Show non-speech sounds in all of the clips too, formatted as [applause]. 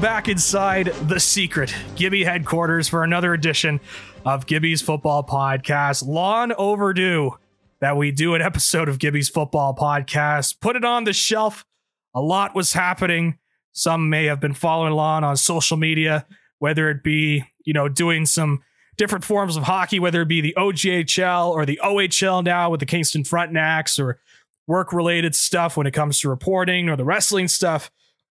Back inside the secret Gibby headquarters for another edition of Gibby's Football Podcast. Long overdue that we do an episode of Gibby's Football Podcast. Put it on the shelf. A lot was happening. Some may have been following along on social media, whether it be, you know, doing some different forms of hockey, whether it be the OGHL or the OHL now with the Kingston Frontenacs or work related stuff when it comes to reporting or the wrestling stuff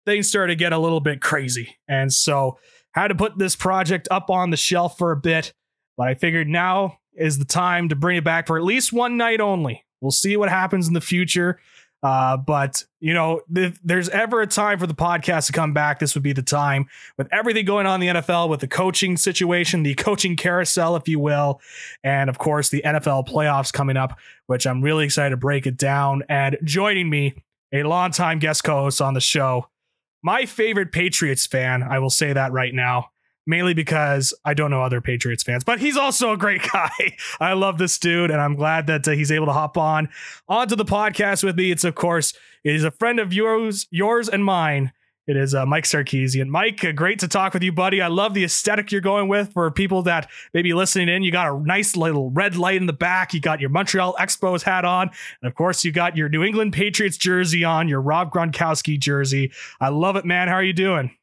things started to get a little bit crazy. And so had to put this project up on the shelf for a bit, but I figured now is the time to bring it back for at least one night only. We'll see what happens in the future. Uh, but you know, if there's ever a time for the podcast to come back, this would be the time with everything going on in the NFL, with the coaching situation, the coaching carousel, if you will, and of course the NFL playoffs coming up, which I'm really excited to break it down. And joining me, a longtime guest co-host on the show, my favorite Patriots fan. I will say that right now, mainly because I don't know other Patriots fans, but he's also a great [laughs] guy. I love this dude, and I'm glad that uh, he's able to hop on onto the podcast with me. It's of course it is a friend of yours, yours and mine. It is uh, Mike Sarkissian. Mike, uh, great to talk with you, buddy. I love the aesthetic you're going with for people that may be listening in. You got a nice little red light in the back. You got your Montreal Expos hat on. And of course, you got your New England Patriots jersey on, your Rob Gronkowski jersey. I love it, man. How are you doing?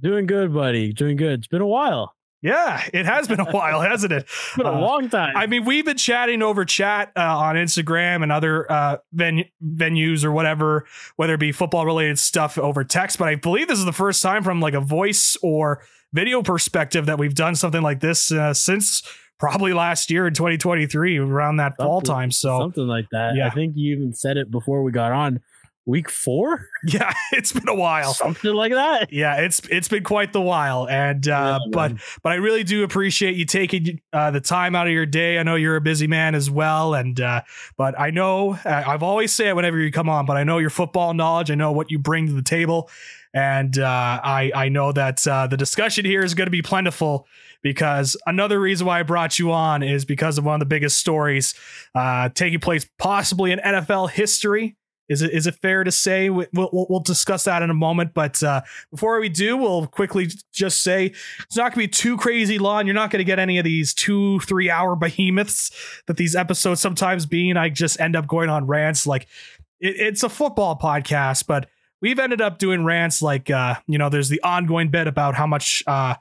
Doing good, buddy. Doing good. It's been a while. Yeah, it has been a [laughs] while, hasn't it? It's been a uh, long time. I mean, we've been chatting over chat uh, on Instagram and other uh, ven- venues or whatever, whether it be football related stuff over text. But I believe this is the first time from like a voice or video perspective that we've done something like this uh, since probably last year in 2023 around that something, fall time. So something like that. Yeah. I think you even said it before we got on week four. [laughs] Yeah, it's been a while. Something like that. Yeah, it's it's been quite the while, and uh, yeah, but but I really do appreciate you taking uh, the time out of your day. I know you're a busy man as well, and uh, but I know uh, I've always say it whenever you come on, but I know your football knowledge. I know what you bring to the table, and uh, I I know that uh, the discussion here is going to be plentiful because another reason why I brought you on is because of one of the biggest stories taking place possibly in NFL history is it is it fair to say we'll we'll, we'll discuss that in a moment? But uh, before we do, we'll quickly just say it's not going to be too crazy long. You're not going to get any of these two three hour behemoths that these episodes sometimes being. I just end up going on rants like it, it's a football podcast, but we've ended up doing rants like uh, you know there's the ongoing bit about how much uh,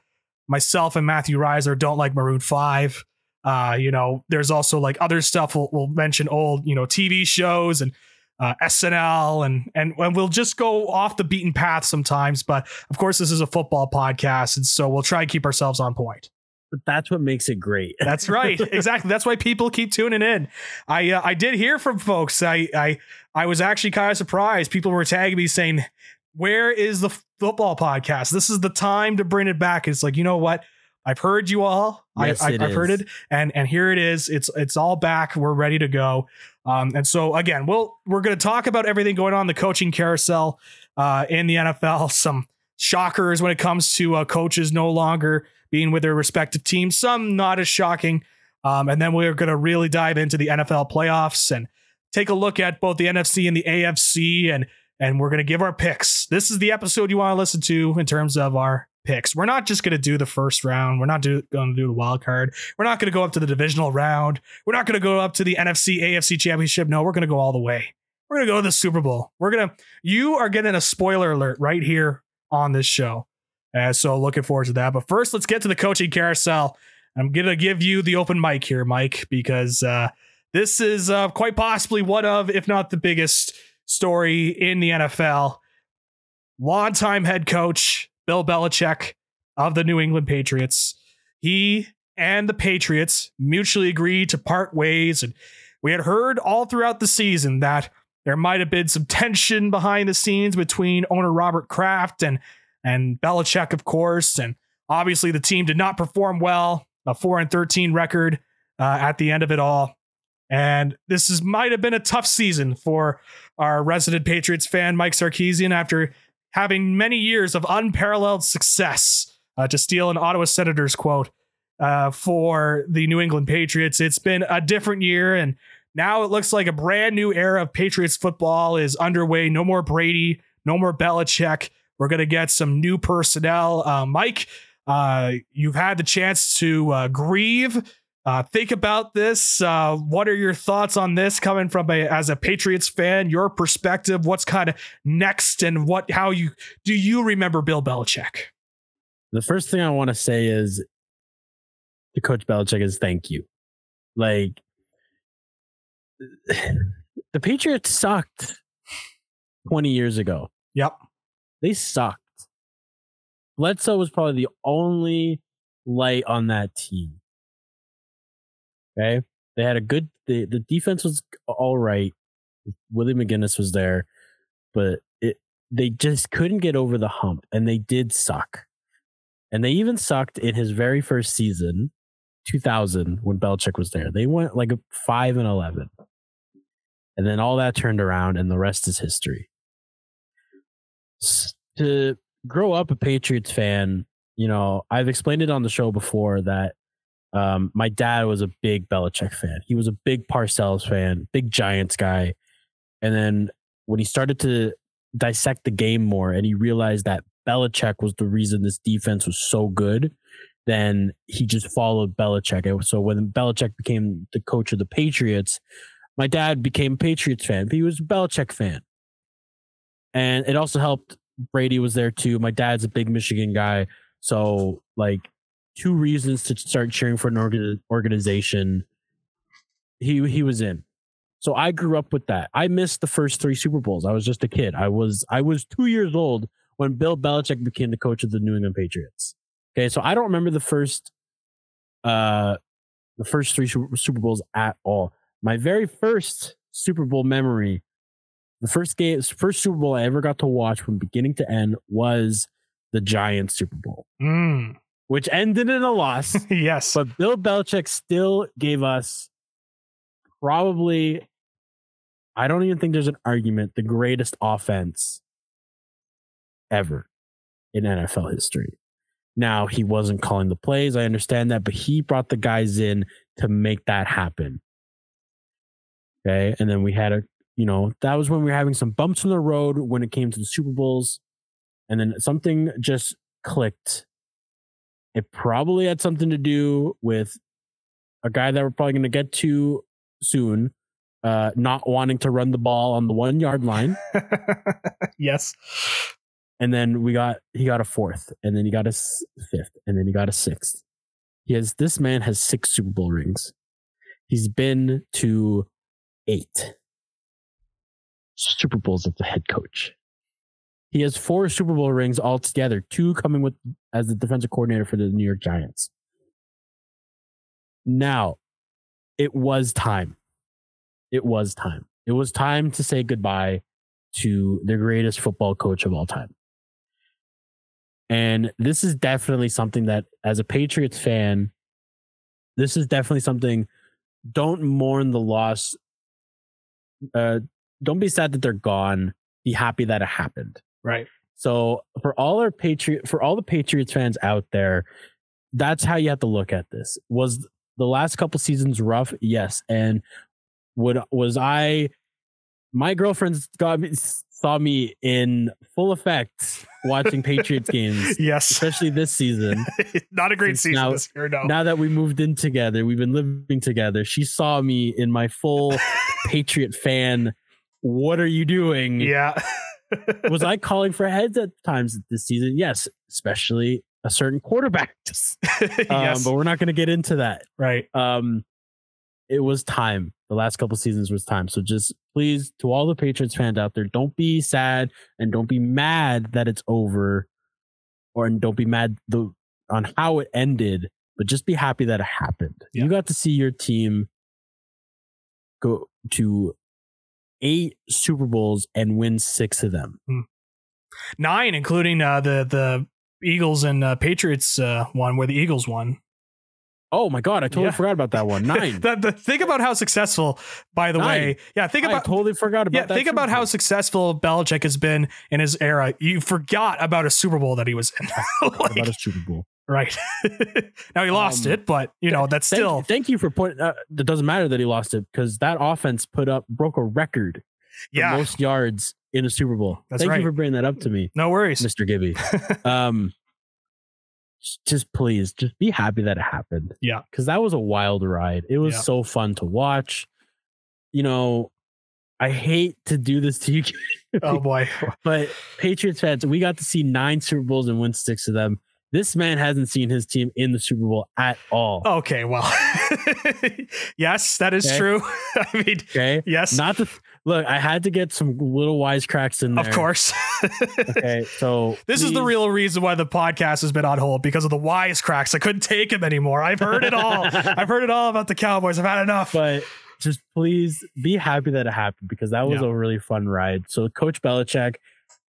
myself and Matthew Reiser don't like Maroon Five. Uh, you know, there's also like other stuff. We'll, we'll mention old, you know, TV shows and uh, SNL, and, and and we'll just go off the beaten path sometimes. But of course, this is a football podcast, and so we'll try and keep ourselves on point. But that's what makes it great. [laughs] That's right, exactly. That's why people keep tuning in. I uh, I did hear from folks. I I I was actually kind of surprised. People were tagging me saying, "Where is the football podcast? This is the time to bring it back." It's like you know what. I've heard you all. Yes, I, have heard it, and and here it is. It's it's all back. We're ready to go. Um, and so again, we'll we're going to talk about everything going on in the coaching carousel uh, in the NFL. [laughs] Some shockers when it comes to uh, coaches no longer being with their respective teams. Some not as shocking. Um, and then we're going to really dive into the NFL playoffs and take a look at both the NFC and the AFC, and and we're going to give our picks. This is the episode you want to listen to in terms of our picks. We're not just going to do the first round. We're not going to do the wild card. We're not going to go up to the divisional round. We're not going to go up to the NFC, AFC championship. No, we're going to go all the way. We're going to go to the Super Bowl. We're going to, you are getting a spoiler alert right here on this show. And so looking forward to that. But first, let's get to the coaching carousel. I'm going to give you the open mic here, Mike, because uh, this is uh, quite possibly one of, if not the biggest story in the NFL. Longtime head coach Bill Belichick of the New England Patriots. He and the Patriots mutually agreed to part ways. And we had heard all throughout the season that there might have been some tension behind the scenes between owner Robert Kraft and, and Belichick, of course. And obviously, the team did not perform well, a 4 and 13 record uh, at the end of it all. And this is might have been a tough season for our resident Patriots fan, Mike Sarkissian, after having many years of unparalleled success. Uh, to steal an Ottawa Senators quote uh, for the New England Patriots, it's been a different year, and now it looks like a brand new era of Patriots football is underway. No more Brady, no more Belichick. We're going to get some new personnel. Uh, Mike, uh, you've had the chance to uh, grieve. Uh, think about this. Uh, what are your thoughts on this coming from a as a Patriots fan? Your perspective. What's kind of next, and what? How you do you remember Bill Belichick? The first thing I want to say is to Coach Belichick is thank you. Like [sighs] the Patriots sucked 20 years ago. Yep. They sucked. Bledsoe was probably the only light on that team. Okay. They had a good the, the defense was all right. Willie McGinest was there, but it they just couldn't get over the hump and they did suck. And they even sucked in his very first season, 2000, when Belichick was there. They went like 5 and 11. And then all that turned around and the rest is history. To grow up a Patriots fan, you know, I've explained it on the show before that um, my dad was a big Belichick fan. He was a big Parcells fan, big Giants guy. And then when he started to dissect the game more and he realized that Belichick was the reason this defense was so good, then he just followed Belichick. And so when Belichick became the coach of the Patriots, my dad became a Patriots fan, he was a Belichick fan. And it also helped Brady was there too. My dad's a big Michigan guy. So like two reasons to start cheering for an orga- organization he he was in. So I grew up with that. I missed the first three Super Bowls. I was just a kid. I was I was 2 years old when Bill Belichick became the coach of the New England Patriots. Okay, so I don't remember the first uh the first three Super Bowls at all. My very first Super Bowl memory, the first game, first Super Bowl I ever got to watch from beginning to end was the Giants Super Bowl, Mm, which ended in a loss. [laughs] yes. but Bill Belichick still gave us probably, I don't even think there's an argument, the greatest offense ever in NFL history. Now, he wasn't calling the plays. I understand that, but he brought the guys in to make that happen. Okay. And then we had a, you know, that was when we were having some bumps in the road when it came to the Super Bowls. And then something just clicked. It probably had something to do with a guy that we're probably going to get to soon, uh, not wanting to run the ball on the one yard line. [laughs] yes. And then we got, he got a fourth, and then he got a fifth, and then he got a sixth. He has, this man has six Super Bowl rings. He's been to eight Super Bowls as the head coach. He has four Super Bowl rings altogether, two coming with as the defensive coordinator for the New York Giants. Now, it was time. It was time. It was time to say goodbye to the greatest football coach of all time. And this is definitely something that, as a Patriots fan, this is definitely something. Don't mourn the loss. Uh, don't be sad that they're gone. Be happy that it happened. Right. So for all our Patriot, for all the Patriots fans out there, that's how you have to look at this. Was the last couple seasons rough? Yes. And would was I? My girlfriend's got me, saw me in full effect watching Patriots games, [laughs] Yes. especially this season. [laughs] Not a great Since season now- this year. No. Now that we moved in together, we've been living together. She saw me in my full [laughs] Patriot fan. What are you doing? yeah. Was I calling for heads at times this season? Yes, especially a certain quarterback. [laughs] [laughs] Um, yes. But we're not going to get into that. right. Um, it was time. The last couple seasons was time. So just please, to all the Patriots fans out there, don't be sad and don't be mad that it's over, or and don't be mad the on how it ended. But just be happy that it happened. Yeah. You got to see your team go to eight Super Bowls and win six of them. Nine, including uh, the the Eagles and uh, Patriots uh, one, where the Eagles won. Oh my god, I totally Yeah. forgot about that one. Nine. [laughs] the, the, think about how successful, by the Nine. way. Yeah, think about I totally forgot about yeah, that. think about how successful Belichick has been in his era. You forgot about a Super Bowl that he was in. [laughs] Like, about a [laughs] Super Bowl. Right. [laughs] now he lost Um, it, but you know that's Thank, still thank you for putting. Uh, it doesn't matter that he lost it because that offense put up broke a record Yeah, most yards in a Super Bowl. That's Thank right. you for bringing that up to me, no worries. Mr. Gibby. [laughs] um, just please, just be happy that it happened. Yeah. because that was a wild ride. It was Yeah. so fun to watch. You know, I hate to do this to you, Oh boy. but Patriots fans, we got to see nine Super Bowls and win six of them. This man hasn't seen his team in the Super Bowl at all. Okay, well, [laughs] yes, that is Okay. true. [laughs] I mean, Okay, yes, not the look. I had to get some little wisecracks in there. of course. [laughs] Okay, so This is the real reason why the podcast has been on hold because of the wisecracks. I couldn't take them anymore. I've heard it all. I've heard it all about the Cowboys. I've had enough. but just please be happy that it happened because that was Yeah. a really fun ride. So, Coach Belichick,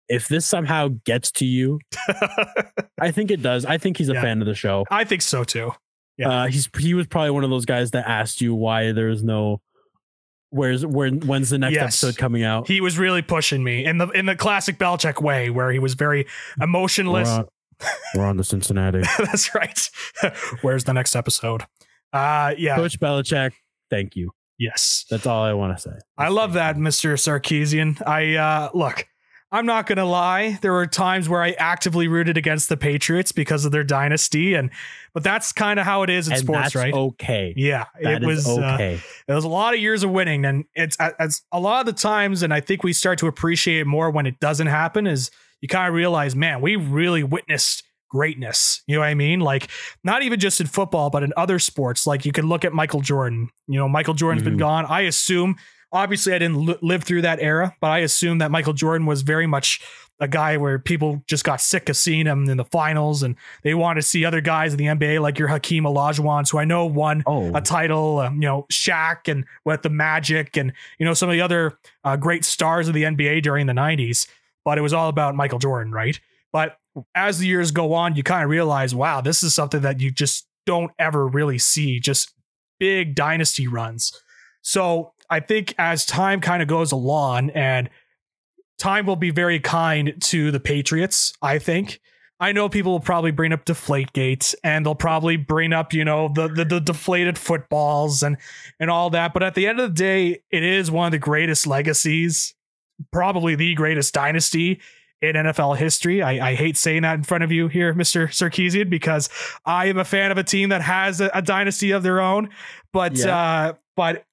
if this somehow gets to you, [laughs] I think it does. I think he's a Yeah. fan of the show. I think so too. Yeah. Uh, he's he was probably one of those guys that asked you why there's no where's where when's the next Yes. episode coming out. He was really pushing me in the in the classic Belichick way, where he was very we're, emotionless. on, we're on the Cincinnati. [laughs] That's right. [laughs] Where's the next episode? Uh yeah. Coach Belichick, thank you. Yes. That's all I want to say. I love that, Mr. Sarkissian. I uh look, I'm not gonna lie. There were times where I actively rooted against the Patriots because of their dynasty, and but that's kind of how it is in and sports, that's right? okay. Yeah, That it is was. Uh, okay. it was a lot of years of winning, and it's as a lot of the times, and I think we start to appreciate it more when it doesn't happen. Is you kind of realize, man, we really witnessed greatness. You know what I mean? Like not even just in football, but in other sports. Like you can look at Michael Jordan. You know, Michael Jordan's been Mhm. gone. I assume. Obviously, I didn't li- live through that era, but I assume that Michael Jordan was very much a guy where people just got sick of seeing him in the finals, and they want to see other guys in the NBA like your Hakeem Olajuwon, who I know won Oh, a title, um, you know, Shaq and with the Magic and, you know, some of the other uh, great stars of the NBA during the 90s. But it was all about Michael Jordan, right? But as the years go on, you kind of realize, wow, this is something that you just don't ever really see, just big dynasty runs. So I think as time kind of goes along and time will be very kind to the Patriots, I think. I know people will probably bring up Deflategate and they'll probably bring up, you know, the, the the deflated footballs and and all that. But at the end of the day, it is one of the greatest legacies, probably the greatest dynasty in NFL history. I, I hate saying that in front of you here, Mr. Sarkissian, because I am a fan of a team that has a, a dynasty of their own. But Yeah. uh, but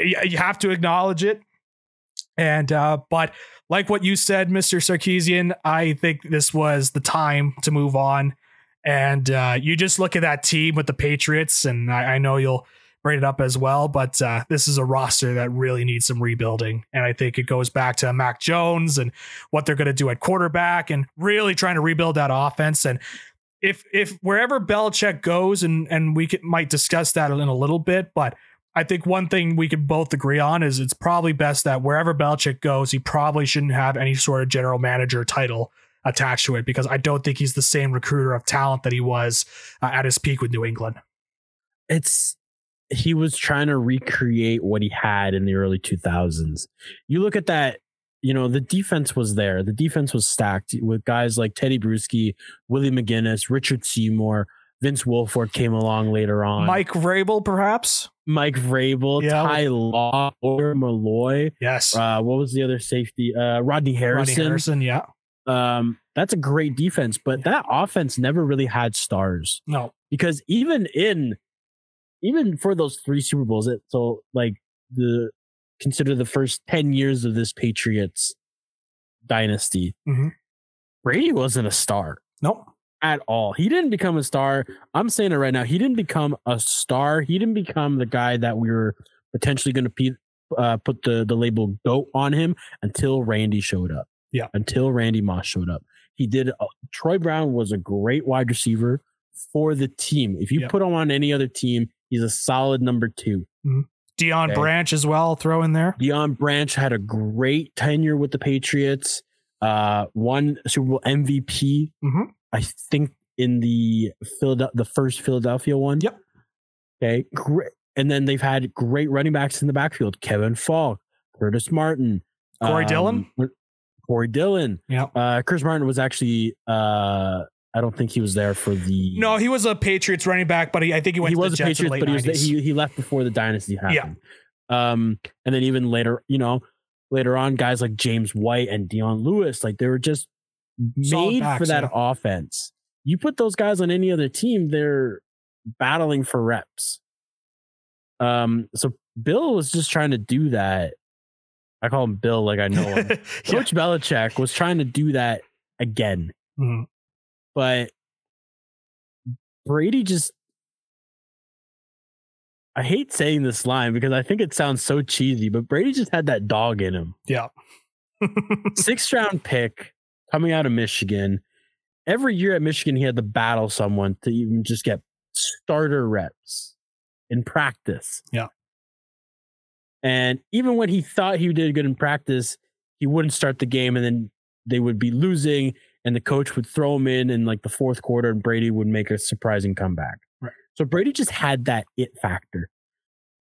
you have to acknowledge it. And uh, but like what you said, Mr. Sarkissian, I think this was the time to move on. And uh, you just look at that team with the Patriots, and I, I know you'll bring it up as well, but uh, this is a roster that really needs some rebuilding. And I think it goes back to Mac Jones and what they're going to do at quarterback and really trying to rebuild that offense. And if if wherever Belichick goes, and and we could, might discuss that in a little bit, but I think one thing we can both agree on is it's probably best that wherever Belichick goes, he probably shouldn't have any sort of general manager title attached to it because I don't think he's the same recruiter of talent that he was uh, at his peak with New England. it's he was trying to recreate what he had in the early 2000s. You look at that, you know, the defense was there. The defense was stacked with guys like Teddy Bruschi, Willie McGinest, Richard Seymour, Vince Wilfork came along later on. Mike Vrabel, perhaps? Mike Vrabel, Yeah. Ty Law, or Milloy. Yes. Uh, what was the other safety? Uh, Rodney Rodney Harrison. Harrison, yeah. Um, that's a great defense, but that offense never really had stars No. because even in even for those three Super Bowls, it so like the consider the first ten years of this Patriots dynasty, Mhm. Brady wasn't a star Nope. At all. He didn't become a star. I'm saying it right now. He didn't become a star. He didn't become the guy that we were potentially going to pe- uh, put the the label goat on him until Randy showed up. Yeah. Until Randy Moss showed up. He did. Uh, Troy Brown was a great wide receiver for the team. If you Yep. put him on any other team, he's a solid number two. Deion Okay. Branch as well, throw in there. Deion Branch had a great tenure with the Patriots. Uh, won Super Bowl MVP. Mhm. I think in the Philadelphia, the first Philadelphia one. Yep. Okay. Great. And then they've had great running backs in the backfield: Kevin Faulk, Curtis Martin, Corey Dillon? Corey Dillon. Yeah. Uh, Chris Martin was actually. Uh, I don't think he was there for the. No, he was a Patriots running back, but he, I think he went he to was the a Jets in Patriot, the late but he was 90s. he he left before the dynasty Yeah. happened. Um, and then even later, you know, later on, guys like James White and Dion Lewis, like they were just made backs, for that yeah. offense. You put those guys on any other team, they're battling for reps. Um, so Bill was just trying to do that. I call him Bill like I know him. [laughs] Yeah. Coach Belichick was trying to do that again, Mhm. but Brady just. I hate saying this line because I think it sounds so cheesy, but Brady just had that dog in him. Yeah. [laughs] Sixth round pick coming out of Michigan. Every year at Michigan, he had to battle someone to even just get starter reps in practice. Yeah. And even when he thought he did good in practice, he wouldn't start the game and then they would be losing and the coach would throw him in in like the fourth quarter and Brady would make a surprising comeback. Right. So Brady just had that it factor.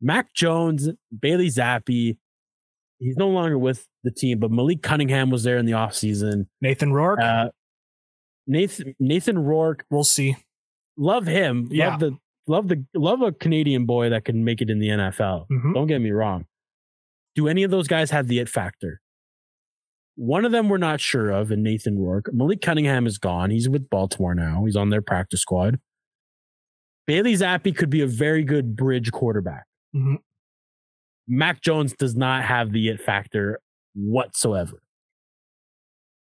Mac Jones, Bailey Zappe, he's no longer with the team, but Malik Cunningham was there in the offseason. Nathan Rourke. Uh, Nathan Nathan Rourke, we'll see. love him. Yeah. Love the love the love a Canadian boy that can make it in the NFL. Mhm. Don't get me wrong. Do any of those guys have the it factor? One of them we're not sure of, and Nathan Rourke. Malik Cunningham is gone. He's with Baltimore now. He's on their practice squad. Bailey Zappe could be a very good bridge quarterback. Mhm. Mac Jones does not have the it factor whatsoever.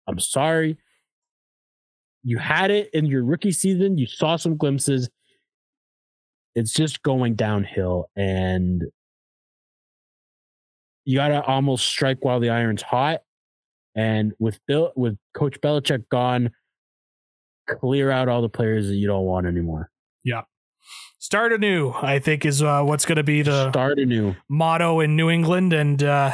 I'm sorry. You had it in your rookie season. You saw some glimpses. It's just going downhill, and you got to almost strike while the iron's hot. And with Bill, with Coach Belichick gone, clear out all the players that you don't want anymore. Start anew, I think, is uh, what's going to be the Start anew. motto in New England. And uh,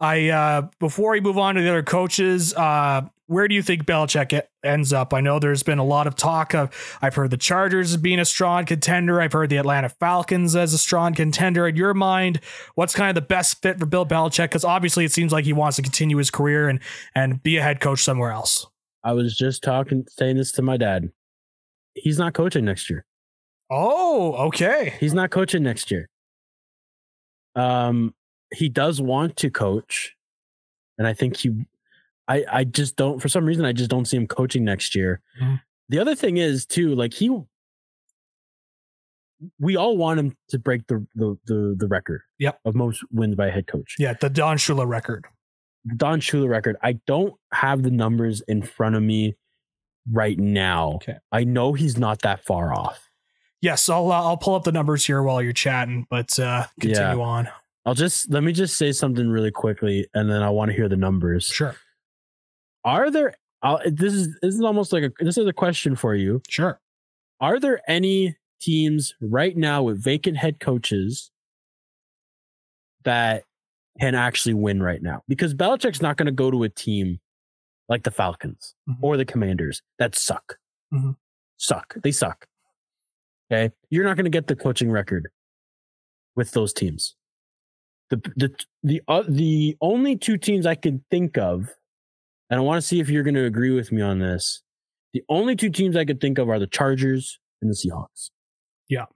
I, uh, before we move on to the other coaches, uh, where do you think Belichick ends up? I know there's been a lot of talk of. I've heard the Chargers being a strong contender. I've heard the Atlanta Falcons as a strong contender. In your mind, what's kind of the best fit for Bill Belichick? Because obviously, it seems like he wants to continue his career and and be a head coach somewhere else. I was just talking, saying this to my dad. He's not coaching next year. Oh, okay. He's not coaching next year. Um, he does want to coach, and I think he. I I just don't. For some reason, I just don't see him coaching next year. Mhm. The other thing is too, like he. We all want him to break the the the, the record. Yep. Of most wins by a head coach. Yeah, the Don Shula record. Don Shula record. I don't have the numbers in front of me right now. Okay. I know he's not that far off. Yes, I'll uh, I'll pull up the numbers here while you're chatting, but uh, continue on. I'll just let me just say something really quickly, and then I want to hear the numbers. Sure, Are there? I'll, this is this is almost like a this is a question for you. sure. Are there any teams right now with vacant head coaches that can actually win right now? Because Belichick's not going to go to a team like the Falcons Mhm. or the Commanders that suck. Mhm. Suck. They suck. Okay, you're not going to get the coaching record with those teams. The the the uh, the only two teams I can think of, and I want to see if you're going to agree with me on this. The only two teams I could think of are the Chargers and the Seahawks. Yeah.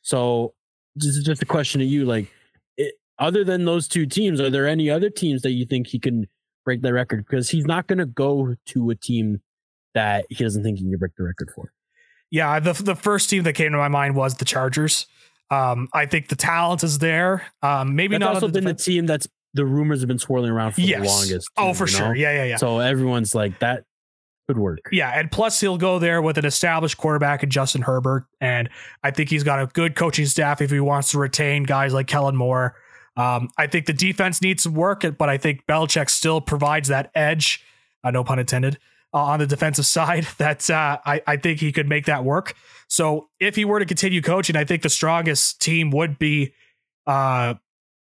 So this is just a question to you. Like, it, other than those two teams, are there any other teams that you think he can break the record? Because he's not going to go to a team that he doesn't think he can break the record for. Yeah, the the first team that came to my mind was the Chargers. Um, I think the talent is there. Um, maybe That's not also the been the team that's the rumors have been swirling around for yes. the longest. oh, for you sure. know? Yeah, yeah, yeah. So everyone's like that could work. Yeah, and plus he'll go there with an established quarterback in Justin Herbert, and I think he's got a good coaching staff if he wants to retain guys like Kellen Moore. Um, I think the defense needs some work, but I think Belichick still provides that edge, uh, no pun intended, uh, on the defensive side. [laughs] That uh, I, I think he could make that work. So if he were to continue coaching, I think the strongest team would be uh,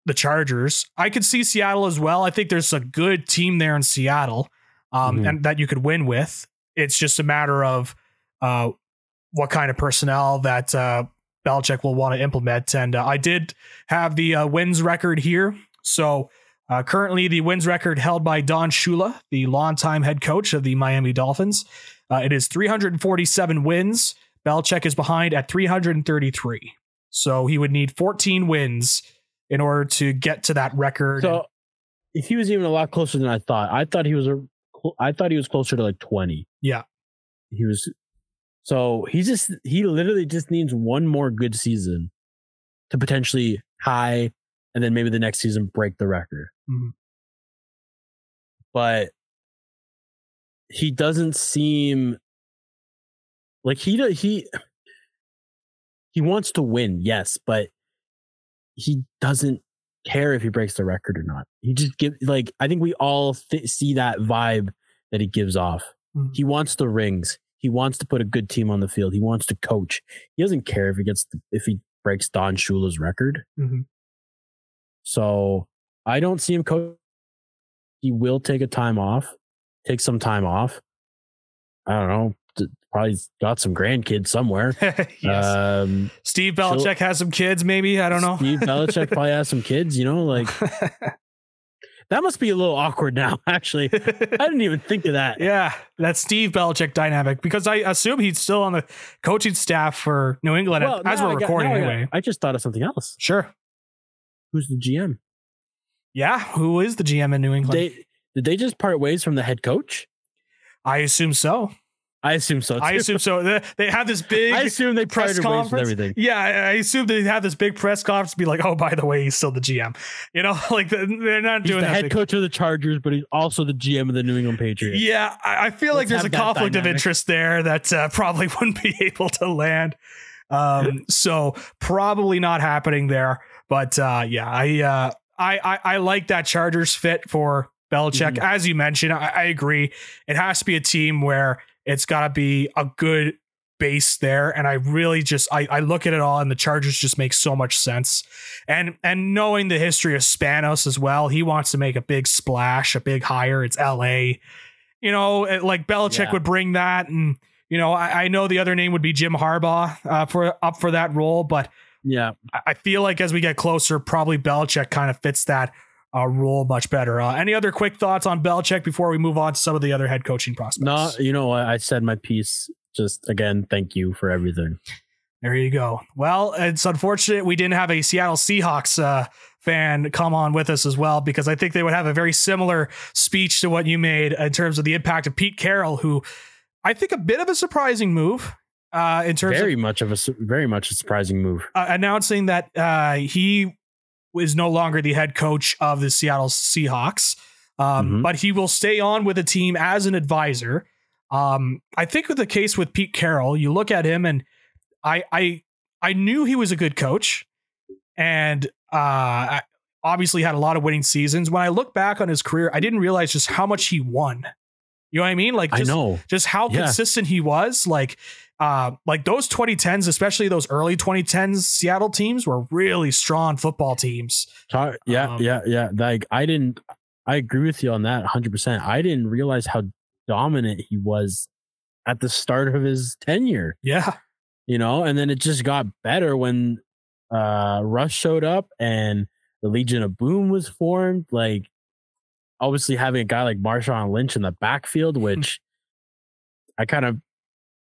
the Chargers. I could see Seattle as well. I think there's a good team there in Seattle um, Mhm. and that you could win with. It's just a matter of uh, what kind of personnel that uh, Belichick will want to implement. And uh, I did have the uh, wins record here. So uh, currently, the wins record held by Don Shula, the longtime head coach of the Miami Dolphins. Uh, it is 347 wins. Belichick is behind at 333. So he would need 14 wins in order to get to that record. So he was even a lot closer than I thought. I thought he was a I thought he was closer to like 20. Yeah. He was so he just he literally just needs one more good season to potentially high and then maybe the next season break the record. Mhm. But he doesn't seem like he he he wants to win, yes, but he doesn't care if he breaks the record or not. He just give like I think we all th- see that vibe that he gives off. Mhm. He wants the rings. He wants to put a good team on the field. He wants to coach. He doesn't care if he gets if he breaks Don Shula's record. Mhm. So I don't see him coach. He will take a time off, take some time off. I don't know. Probably got some grandkids somewhere. [laughs] yes. Um, Steve Belichick has some kids, maybe. I don't know. Steve Belichick [laughs] probably has some kids. You know, like [laughs] that must be a little awkward now. Actually, I didn't even think of that. yeah, that Steve Belichick dynamic because I assume he's still on the coaching staff for New England Well, as we're I got- recording I got- anyway. I just thought of something else. Sure. Who's the GM? Yeah, who is the GM in New England? They did they just part ways from the head coach? I assume so. I assume so. Too. I assume so. They, have this big I assume they press conference. everything. Yeah, I assume they have this big press conference to be like, oh, by the way, he's still the GM. You know, [laughs] like they're not He's doing the that. head big- coach of the Chargers, but he's also the GM of the New England Patriots. Yeah, I, feel like Let's there's a conflict of interest there that uh, [laughs] probably wouldn't be able to land. Um, so probably not happening there. But uh, yeah, I, uh, I I I like that Chargers fit for Belichick. Mhm. As you mentioned, I, I agree. It has to be a team where it's got to be a good base there and i really just I, I look at it all and the chargers just make so much sense and and knowing the history of spanos as well he wants to make a big splash a big hire it's la you know it- like belichick Yeah. would bring that and you know I, I know the other name would be jim harbaugh uh, for up for that role but Yeah. I- feel like as we get closer, probably Belichick kind of fits that uh, role much better. Uh, any other quick thoughts on Belichick before we move on to some of the other head coaching prospects? No, you know what? I said my piece. Just again, thank you for everything. There you go. Well, it's unfortunate we didn't have a Seattle Seahawks uh, fan come on with us as well because I think they would have a very similar speech to what you made in terms of the impact of Pete Carroll, who I think a bit of a surprising move uh, in terms of Very much of a very much a surprising move. uh, announcing that uh, he is no longer the head coach of the Seattle Seahawks, um, Mhm. but he will stay on with the team as an advisor. Um, I think with the case with Pete Carroll, you look at him and I I I knew he was a good coach, and uh, I obviously had a lot of winning seasons. When I look back on his career, I didn't realize just how much he won. You know what I mean? Like I just, know. just how Yeah. consistent he was. Like, uh, like those 2010s, especially those early 2010s Seattle teams were really strong football teams. Yeah, Um, yeah, yeah. Like I didn't. I agree with you on that 100. percent I didn't realize how dominant he was at the start of his tenure. Yeah. You know, and then it just got better when uh Rush showed up and the Legion of Boom was formed. Like, obviously having a guy like Marshawn Lynch in the backfield, which I kind of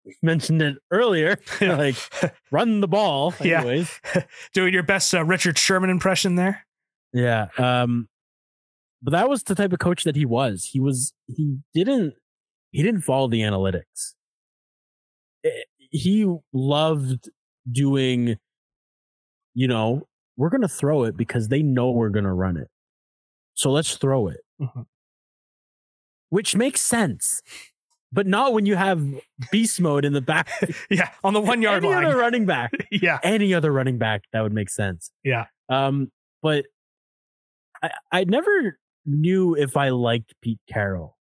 [laughs] mentioned it earlier. [laughs] like, run the ball. [laughs] Yeah. Doing your best uh, Richard Sherman impression there. Yeah. Um but that was the type of coach that he was. He was he didn't he didn't follow the analytics. Eh, He loved doing you know, we're going to throw it because they know we're going to run it. So let's throw it. Mhm. Which makes sense. But not when you have beast mode in the back. [laughs] Yeah. On the one yard line, Any other running back [laughs] yeah. any other running back that would make sense. Yeah. Um, but I I never knew if I liked Pete Carroll.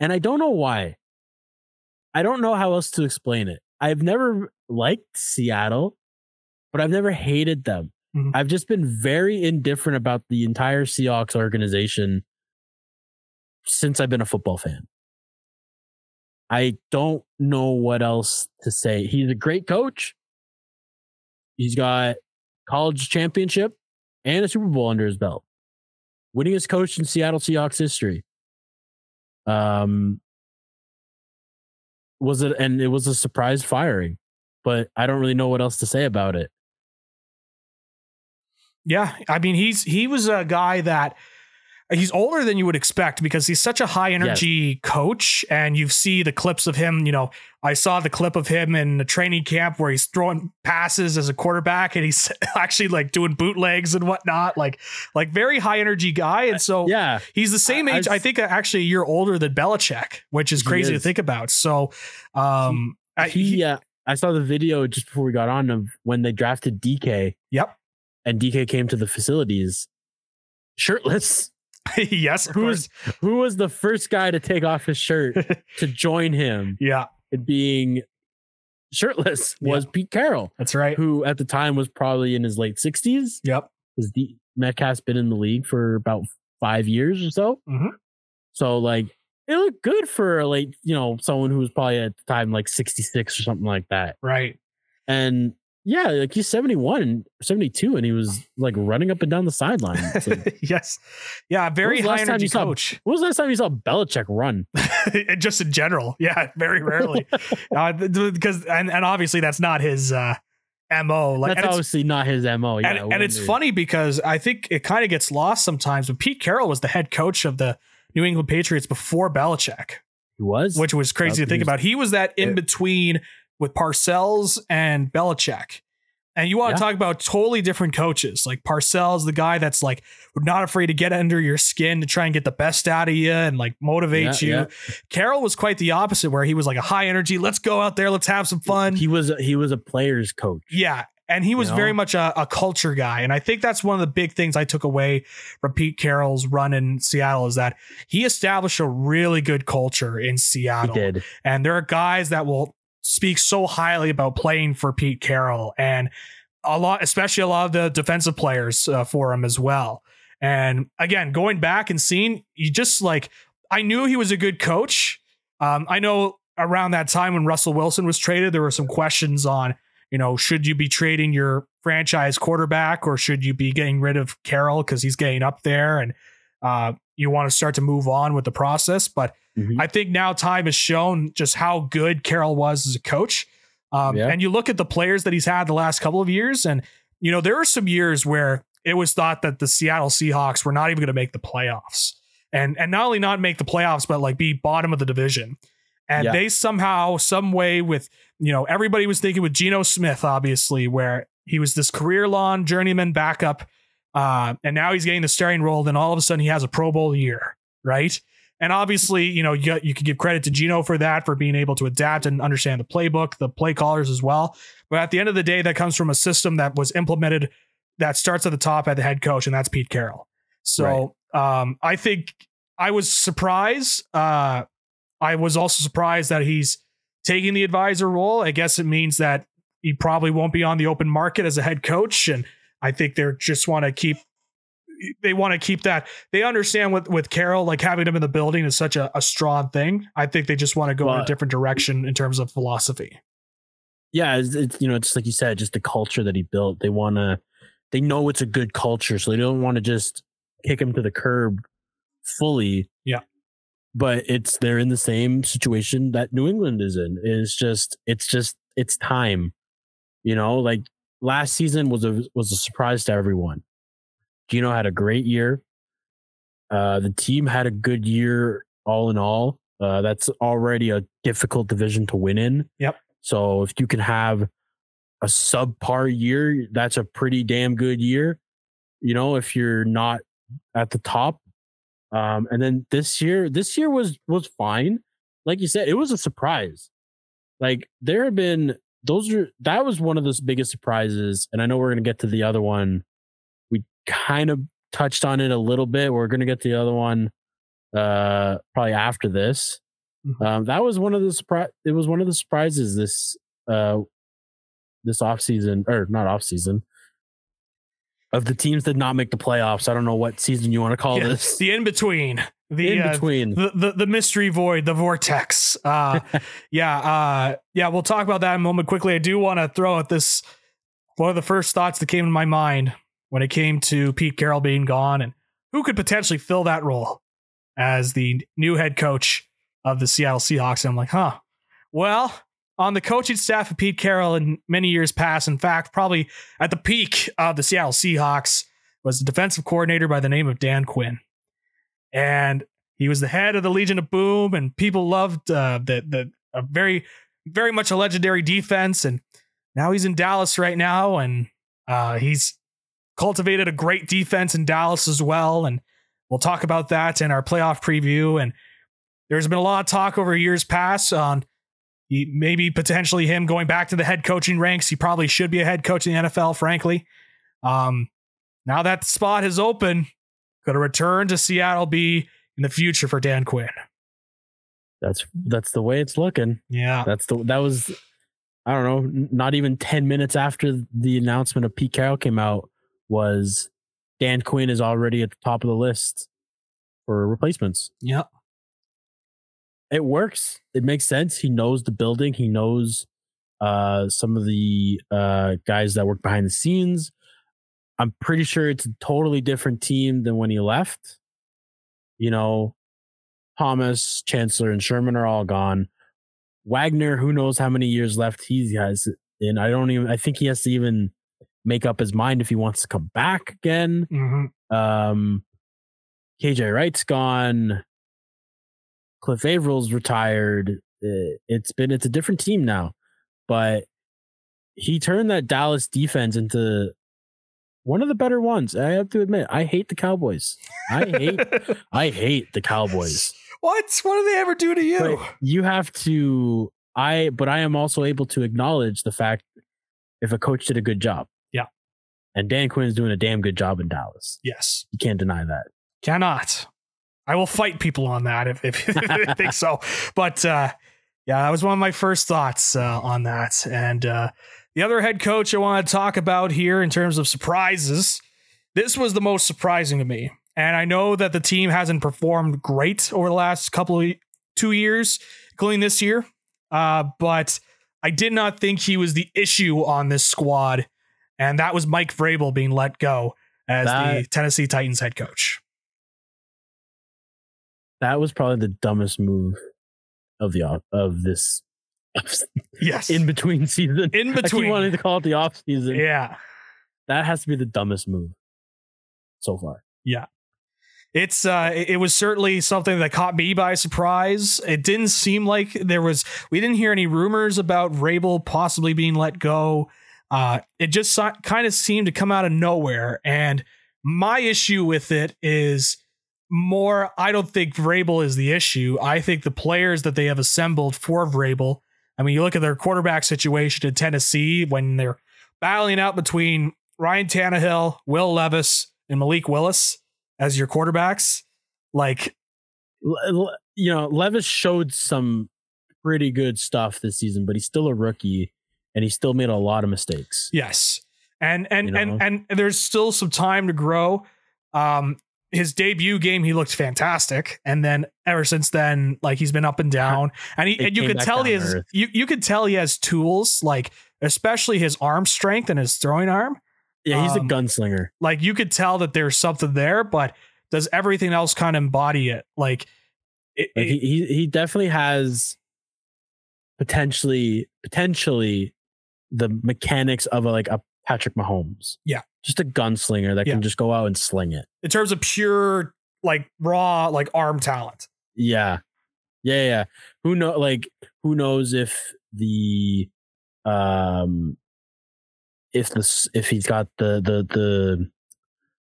And I don't know why. I don't know how else to explain it. I've never liked Seattle, but I've never hated them. Mhm. I've just been very indifferent about the entire Seahawks organization since I've been a football fan. I don't know what else to say. He's a great coach. He's got college championship and a Super Bowl under his belt. Winningest coach in Seattle Seahawks history. Um was it and it was a surprise firing, but I don't really know what else to say about it. Yeah, I mean he's he was a guy that he's older than you would expect because he's such a high energy coach. And you see the clips of him. You know, I saw the clip of him in the training camp where he's throwing passes as a quarterback and he's [laughs] actually like doing bootlegs and whatnot. Like, like very high energy guy. And so yeah, he's the same age. I, I think actually a year older than Belichick, which is crazy to think about. So, um, he, he, uh, I saw the video just before we got on of when they drafted DK. Yep. And DK came to the facilities shirtless. [laughs] yes, who was who was the first guy to take off his shirt [laughs] to join him? Yeah, it being shirtless was. Pete Carroll. That's right. Who at the time was probably in his late sixties. Yep, because the Metcalf's been in the league for about five years or so. Mm-hmm. So like it looked good for late, you know, someone who was probably at the time like sixty six or something like that. Right. And yeah, like he's 71, and 72, and he was like running up and down the sideline. Like, [laughs] yes. Yeah, very high energy coach. Saw, when was the last time you saw Belichick run? [laughs] Just in general. Yeah, very rarely. [laughs] uh, because and, and obviously that's not his uh MO. Like that's obviously not his MO. Yeah, and, and it's funny because I think it kind of gets lost sometimes. But Pete Carroll was the head coach of the New England Patriots before Belichick. He was, which was crazy to think was, about. He was that in between with Parcells and Belichick. And you want yeah. to talk about totally different coaches. Like Parcells, the guy that's like not afraid to get under your skin to try and get the best out of you and like motivate yeah, you. Yeah. Carroll was quite the opposite, where he was like a high energy. Let's go out there, let's have some fun. He was he was a player's coach. Yeah, and he was you know? very much a, a, culture guy. And I think that's one of the big things I took away from Pete Carroll's run in Seattle is that he established a really good culture in Seattle. He did. And there are guys that will speaks so highly about playing for Pete Carroll and a lot, especially a lot of the defensive players uh, for him as well. And again, going back and seeing, you just like, I knew he was a good coach. Um, I know around that time when Russell Wilson was traded, there were some questions on, you know, should you be trading your franchise quarterback or should you be getting rid of Carroll because he's getting up there and uh, you want to start to move on with the process. But Mm-hmm. I think now time has shown just how good Carroll was as a coach. Um, yeah. And you look at the players that he's had the last couple of years, and you know there are some years where it was thought that the Seattle Seahawks were not even going to make the playoffs, and and not only not make the playoffs, but like be bottom of the division. And yeah. they somehow, some way, with you know everybody was thinking with Geno Smith, obviously, where he was this career long journeyman backup, uh, and now he's getting the starting role. Then all of a sudden he has a Pro Bowl year, right? And obviously, you know, you, you could give credit to Geno for that, for being able to adapt and understand the playbook, the play callers as well. But at the end of the day, that comes from a system that was implemented that starts at the top at the head coach, and that's Pete Carroll. So right. um, I think I was surprised. Uh, I was also surprised that he's taking the advisor role. I guess it means that he probably won't be on the open market as a head coach. And I think they're just want to keep they want to keep that. They understand with with Carroll, like having him in the building is such a, a strong thing. I think they just want to go well, in a different direction in terms of philosophy. Yeah, it's, it's you know, just like you said, just the culture that he built. They want to, they know it's a good culture, so they don't want to just kick him to the curb fully. Yeah, but it's they're in the same situation that New England is in. It's just, it's just, it's time. You know, like last season was a was a surprise to everyone. Geno had a great year. Uh, the team had a good year all in all. Uh, that's already a difficult division to win in. Yep. So if you can have a subpar year, that's a pretty damn good year. You know, if you're not at the top. Um, and then this year, this year was was fine. Like you said, it was a surprise. Like there have been those are that was one of the biggest surprises. And I know we're gonna get to the other one We kind of touched on it a little bit. We're going to get the other one uh, probably after this. Mm-hmm. Um, that was one of the surprise. It was one of the surprises this uh, this off season or not off season of the teams that not make the playoffs. I don't know what season you want to call yeah, this. The in between. The in between. Uh, the, the, the mystery void, the vortex. Uh, [laughs] yeah, uh, yeah. We'll talk about that in a moment. Quickly, I do want to throw at this. One of the first thoughts that came to my mind when it came to Pete Carroll being gone and who could potentially fill that role as the new head coach of the Seattle Seahawks. And I'm like, huh. Well, on the coaching staff of Pete Carroll in many years past, in fact, probably at the peak of the Seattle Seahawks, was the defensive coordinator by the name of Dan Quinn. And he was the head of the Legion of Boom, and people loved uh, the the a very very much a legendary defense. And now he's in Dallas right now, and uh, he's cultivated a great defense in Dallas as well. And we'll talk about that in our playoff preview. And there's been a lot of talk over years past on he, maybe potentially him going back to the head coaching ranks. He probably should be a head coach in the NFL, frankly. Um, now that spot is open, going to return to Seattle be in the future for Dan Quinn. That's that's the way it's looking. Yeah. That's the that was I don't know, not even 10 minutes after the announcement of Pete Carroll came out was Dan Quinn is already at the top of the list for replacements. Yeah, It works. It makes sense. He knows the building. He knows uh, some of the uh, guys that work behind the scenes. I'm pretty sure it's a totally different team than when he left. You know, Thomas, Chancellor, and Sherman are all gone. Wagner, who knows how many years left he has and I don't even I think he has to even make up his mind if he wants to come back again. Mm-hmm. Um KJ Wright's gone. Cliff Avril's retired. It's been it's a different team now. But he turned that Dallas defense into one of the better ones. I have to admit, I hate the Cowboys. I hate [laughs] I hate the Cowboys. What? What did they ever do to you? But you have to I but I am also able to acknowledge the fact if a coach did a good job. Yeah. And Dan Quinn is doing a damn good job in Dallas. yes. You can't deny that. Cannot. I will fight people on that if, if, [laughs] if they think so. But uh, yeah, that was one of my first thoughts uh, on that. And uh, the other head coach I want to talk about here in terms of surprises, this was the most surprising to me. And I know that the team hasn't performed great over the last couple of two years, including this year. Uh, but I did not think he was the issue on this squad. And that was Mike Vrabel being let go as the Tennessee Titans head coach. That was probably the dumbest move of the of this [laughs] Yes. in between season. in I between. wanting to call it the off season. yeah. That has to be the dumbest move so far. Yeah. It's uh it it was certainly something that caught me by surprise. It didn't seem like there was we didn't hear any rumors about Vrabel possibly being let go. Uh it just so, kind of seemed to come out of nowhere and my issue with it is more I don't think Vrabel is the issue. I think the players that they have assembled for Vrabel. I mean, you look at their quarterback situation in Tennessee when they're battling out between Ryan Tannehill, Will Levis, and Malik Willis as your quarterbacks. Like, you know, Levis showed some pretty good stuff this season, but he's still a rookie and he still made a lot of mistakes. yes. And and You know? and and there's still some time to grow. Um his debut game he looked fantastic and then ever since then like he's been up and down and he and you could tell he has earth. you you could tell he has tools like especially his arm strength and his throwing arm Yeah, he's Um, a gunslinger. like you could tell that there's something there but does everything else kind of embody it like it, Like it- he, he he definitely has potentially potentially the mechanics of a, like a Patrick Mahomes. Yeah. Just a gunslinger that Yeah. can just go out and sling it. in terms of pure like raw like arm talent Yeah. Yeah, yeah. Who know like who knows if the um if this if he's got the the the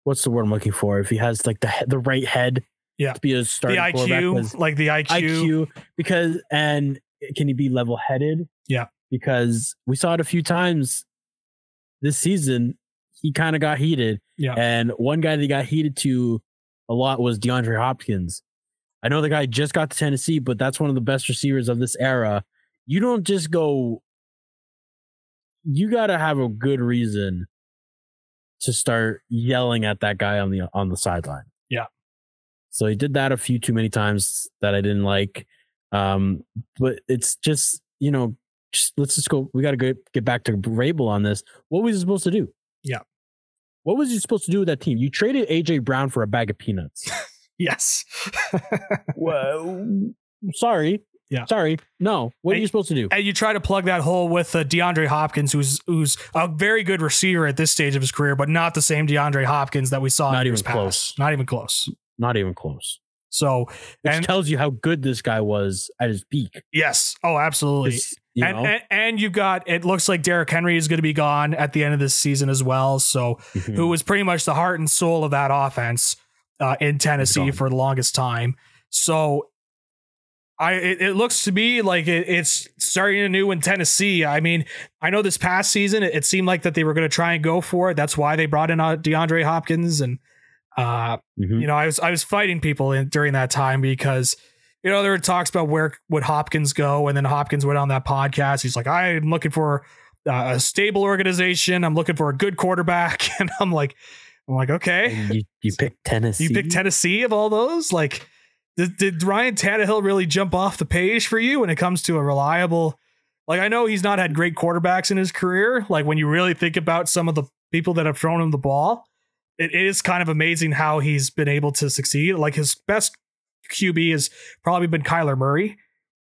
what's the word I'm looking for? If he has like the the right head Yeah. to be a the starting quarterback, 'cause- IQ like the IQ, IQ because and can he be level headed? Yeah. Because we saw it a few times this season. He kind of got heated. Yeah. And one guy that he got heated to a lot was DeAndre Hopkins. I know the guy just got to Tennessee, but that's one of the best receivers of this era. You don't just go you got to have a good reason to start yelling at that guy on the on the sideline. Yeah. So he did that a few too many times that I didn't like. Um, but it's just you know, just let's just go. We got to get get back to Vrabel on this. What was he supposed to do? Yeah. What was he supposed to do with that team? You traded AJ Brown for a bag of peanuts. [laughs] yes [laughs] well, sorry. Yeah. Sorry. No. What are you supposed to do? and you try to plug that hole with uh, DeAndre Hopkins, who's who's a very good receiver at this stage of his career, but not the same DeAndre Hopkins that we saw. Not in even past. close. Not even close. Not even close. So, Which and tells you how good this guy was at his peak. yes, oh, absolutely. You And, and and you've got it looks like Derrick Henry is going to be gone at the end of this season as well. So Mhm. who was pretty much the heart and soul of that offense uh, in Tennessee for the longest time. So I it, it looks to me like it, it's starting anew in Tennessee. I mean, I know this past season it, it seemed like that they were going to try and go for it. That's why they brought in uh, DeAndre Hopkins and uh, Mhm. you know, I was I was fighting people in, during that time because you know there were talks about where would Hopkins go, and then Hopkins went on that podcast. He's like, I'm looking for uh, a stable organization. I'm looking for a good quarterback, [laughs] and I'm like, I'm like, okay, And you, you picked Tennessee. you picked Tennessee of all those. Like, did, did Ryan Tannehill really jump off the page for you when it comes to a reliable? Like, I know he's not had great quarterbacks in his career. Like when you really think about some of the people that have thrown him the ball, it is kind of amazing how he's been able to succeed. Like his best QB has probably been Kyler Murray.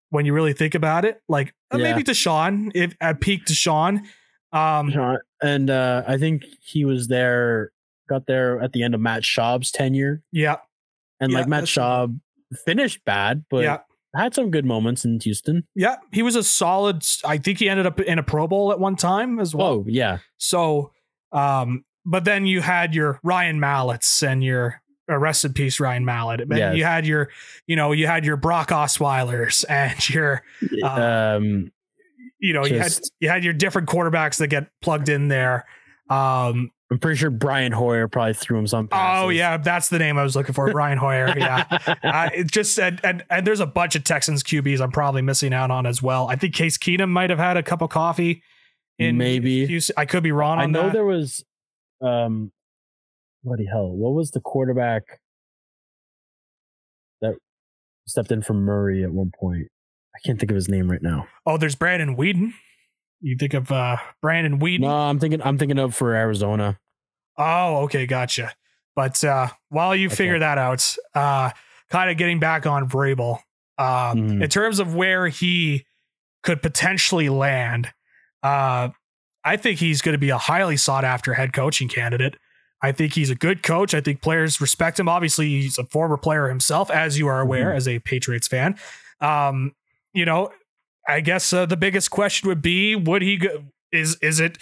When you really think about it, like uh, Yeah. maybe Deshaun, if at peak Deshaun, um, and uh, I think he was there, got there at the end of Matt Schaub's tenure. yeah, And Yeah, like Matt Schaub finished bad, but yeah, had some good moments in Houston. yeah. He was a solid. I think he ended up in a Pro Bowl at one time as well. Oh, yeah. So, um, but then you had your Ryan Malletts and your uh, rest in peace Ryan Mallett. But Yes. you had your, you know, you had your Brock Osweilers [laughs] and your, Uh, um, you know, you had you had your different quarterbacks that get plugged in there. Um, I'm pretty sure Brian Hoyer probably threw him some passes. oh yeah, that's the name I was looking for, Brian Hoyer. Yeah. [laughs] uh, it just and, and and there's a bunch of Texans QBs I'm probably missing out on as well. I think Case Keenum might have had a cup of coffee. In Maybe. Houston. I could be wrong. I know that. there was, um, bloody hell, what was the quarterback that stepped in from Murray at one point? I can't think of his name right now. Oh, there's Brandon Weeden. You think of uh, Brandon Weeden? No, I'm thinking. I'm thinking of for Arizona. Oh, okay, gotcha. But uh, while you Okay. figure that out, uh, kind of getting back on Vrabel, uh, Mhm. in terms of where he could potentially land, uh, I think he's going to be a highly sought after head coaching candidate. I think he's a good coach. I think players respect him. Obviously, he's a former player himself, as you are aware Mhm. as a Patriots fan. Um, you know, I guess uh, the biggest question would be: Would he go? Is is it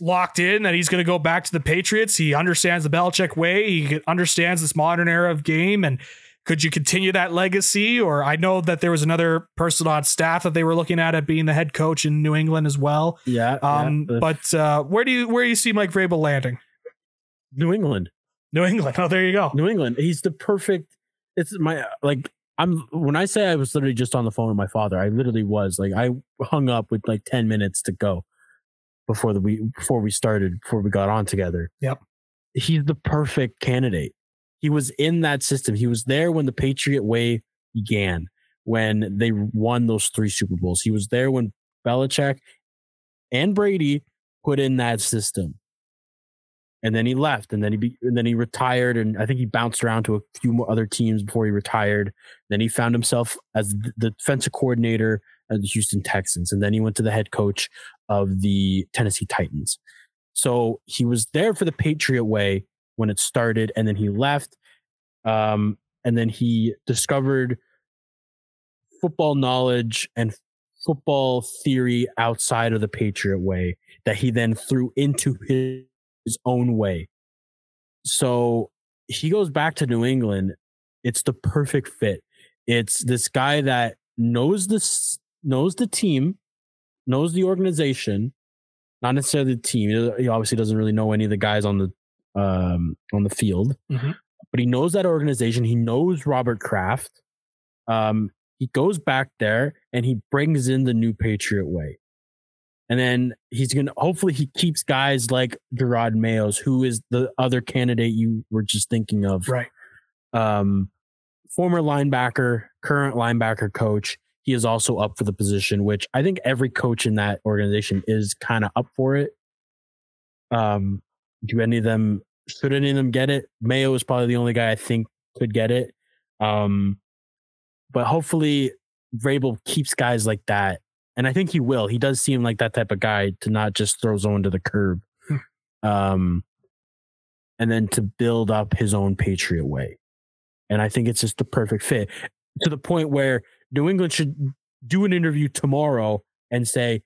locked in that he's going to go back to the Patriots? He understands the Belichick way. He understands this modern era of game, and could you continue that legacy? Or I know that there was another person on staff that they were looking at at being the head coach in New England as well. Yeah, Um, yeah, but uh, where do you where do you see Mike Vrabel landing? New England. New England. Oh, there you go. New England. He's the perfect. It's my like. I'm when I say I was literally just on the phone with my father. I literally was like I hung up with like ten minutes to go before the we before we started before we got on together. Yep. He's the perfect candidate. He was in that system. He was there when the Patriot way began. When they won those three Super Bowls, he was there when Belichick and Brady put in that system and then he left and then he be, and then he retired and I think he bounced around to a few more other teams before he retired. Then he found himself as the defensive coordinator of the Houston Texans and then he went to the head coach of the Tennessee Titans. So he was there for the Patriot way when it started and then he left um and then he discovered football knowledge and football theory outside of the Patriot way that he then threw into his his own way. So he goes back to New England. It's the perfect fit. It's this guy that knows this knows the team, knows the organization, not necessarily the team. He obviously doesn't really know any of the guys on the um on the field, Mhm. but he knows that organization. He knows Robert Kraft. Um, he goes back there and he brings in the new Patriot way. And then he's gonna hopefully he keeps guys like Jerod Mayos, who is the other candidate you were just thinking of. Right. Um former linebacker, current linebacker coach. He is also up for the position, which I think every coach in that organization is kind of up for it. Um, do any of them should any of them get it? Mayo is probably the only guy I think could get it. Um, but hopefully Vrabel keeps guys like that and I think he will. He does seem like that type of guy to not just throw Zone to the curb, um, and then to build up his own Patriot way. And I think it's just the perfect fit to the point where New England should do an interview tomorrow and say,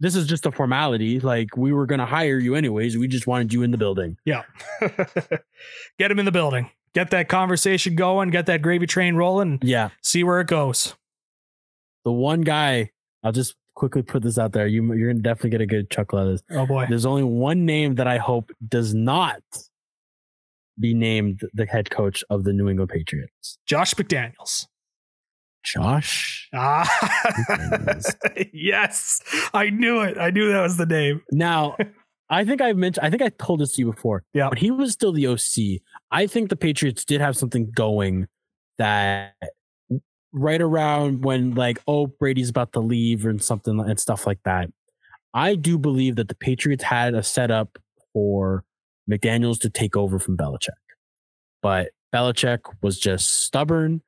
this is just a formality. Like we were going to hire you anyways. We just wanted you in the building. Yeah. [laughs] get him in the building. Get that conversation going. Get that gravy train rolling. Yeah. See where it goes. The one guy, I'll just quickly put this out there. You, you're to definitely get a good chuckle out of this. Oh boy. There's only one name that I hope does not be named the head coach of the New England Patriots. Josh McDaniels. Josh. Ah, [laughs] yes, I knew it. I knew that was the name. Now, [laughs] I think I've mentioned. I think I told this to you before. Yeah. When he was still the OC, I think the Patriots did have something going that right around when like oh Brady's about to leave and something and stuff like that. I do believe that the Patriots had a setup for McDaniels to take over from Belichick, but Belichick was just stubborn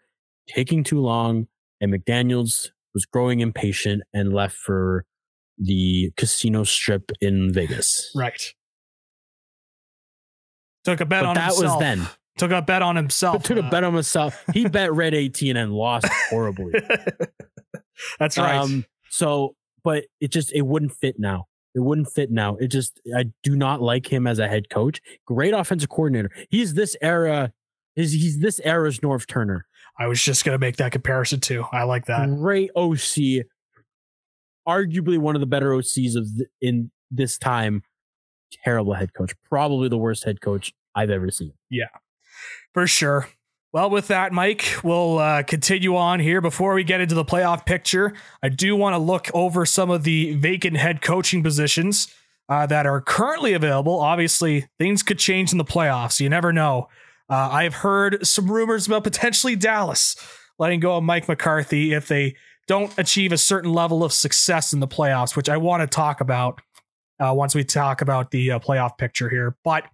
taking too long, and McDaniels was growing impatient and left for the casino strip in Vegas. Right. Took a bet But on that himself. was then. Took a bet on himself. Took a Uh, bet on himself. He bet red 18 and lost horribly. [laughs] That's right. Um, so, but it just it wouldn't fit now. It wouldn't fit now. It just I do not like him as a head coach. Great offensive coordinator. He's this era. Is he's this era's Norv Turner. I was just gonna make that comparison too. I like that. Great OC. Arguably one of the better OCs of in this time. Terrible head coach. Probably the worst head coach I've ever seen. For sure. Well, with that, Mike, we'll uh, continue on here. Before we get into the playoff picture, I do want to look over some of the vacant head coaching positions uh, that are currently available. Obviously, things could change in the playoffs. You never know. Uh, I've heard some rumors about potentially Dallas letting go of Mike McCarthy if they don't achieve a certain level of success in the playoffs, which I want to talk about uh, once we talk about the uh, playoff picture here. But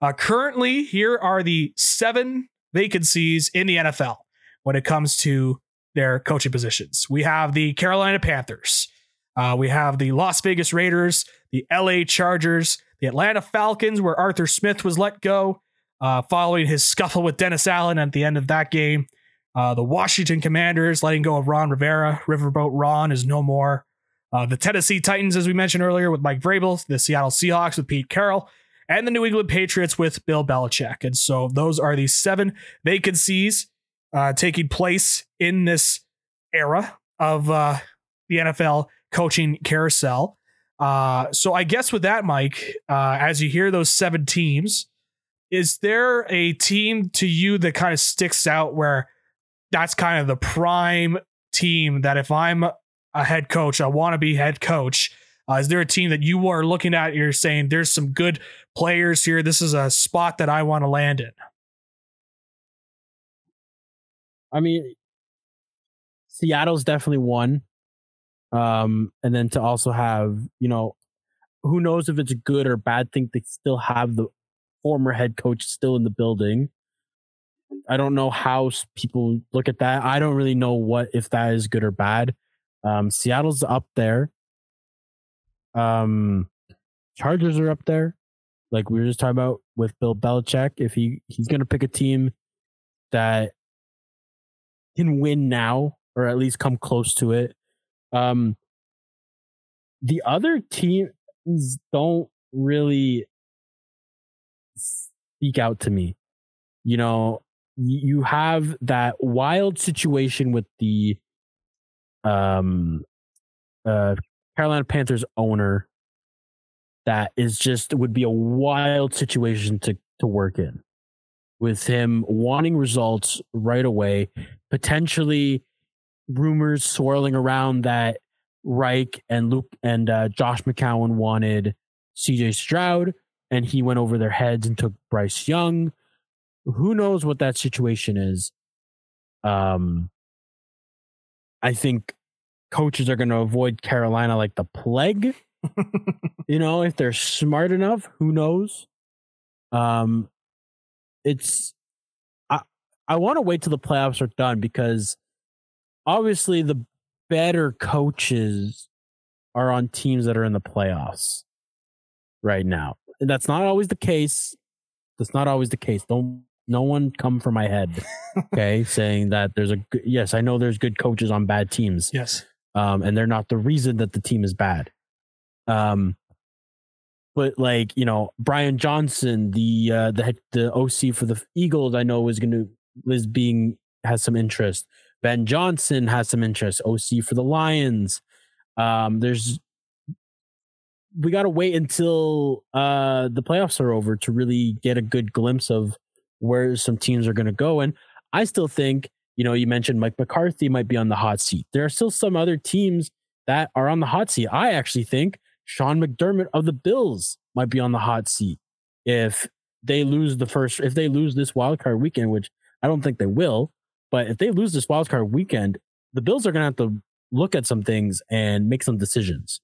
uh, currently, here are the seven vacancies in the NFL when it comes to their coaching positions. We have the Carolina Panthers, uh, we have the Las Vegas Raiders, the LA Chargers, the Atlanta Falcons, where Arthur Smith was let go uh, following his scuffle with Dennis Allen at the end of that game. Uh, the Washington Commanders letting go of Ron Rivera. Riverboat Ron is no more. Uh, the Tennessee Titans, as we mentioned earlier, with Mike Vrabel. The Seattle Seahawks with Pete Carroll and the New England Patriots with Bill Belichick. And so those are the seven vacancies uh, taking place in this era of uh, the NFL coaching carousel. Uh, so I guess with that, Mike, uh, as you hear those seven teams, is there a team to you that kind of sticks out where that's kind of the prime team that if I'm a head coach, I want to be head coach? Uh, is there a team that you are looking at? You're saying there's some good players here. This is a spot that I want to land in. I mean, Seattle's definitely one. Um, and then to also have, you know, who knows if it's a good or bad thing to still have the former head coach still in the building. I don't know how people look at that. I don't really know what if that is good or bad. Um, Seattle's up there. Um, Chargers are up there. Like we were just talking about with Bill Belichick, if he he's gonna pick a team that can win now or at least come close to it. Um, the other teams don't really speak out to me. You know, you have that wild situation with the um uh Carolina Panthers owner that is just would be a wild situation to to work in with him wanting results right away potentially rumors swirling around that Reich and Luke and uh, Josh McCown wanted CJ Stroud and he went over their heads and took Bryce Young. Who knows what that situation is? Um, I think coaches are going to avoid Carolina like the plague. [laughs] you know, if they're smart enough, who knows? Um, it's I I want to wait till the playoffs are done because obviously the better coaches are on teams that are in the playoffs right now. And that's not always the case. That's not always the case. Don't no one come from my head. [laughs] Okay, saying that there's a good, yes, I know there's good coaches on bad teams. Yes. Um, and they're not the reason that the team is bad. Um, but like you know, Brian Johnson, the uh, the the OC for the Eagles, I know is going to is being has some interest. Ben Johnson has some interest. OC for the Lions. Um, there's we got to wait until uh, the playoffs are over to really get a good glimpse of where some teams are going to go. And I still think, you know, you mentioned Mike McCarthy might be on the hot seat. There are still some other teams that are on the hot seat. I actually think Sean McDermott of the Bills might be on the hot seat if they lose the first, if they lose this wild card weekend, which I don't think they will. But if they lose this wild card weekend, the Bills are going to have to look at some things and make some decisions.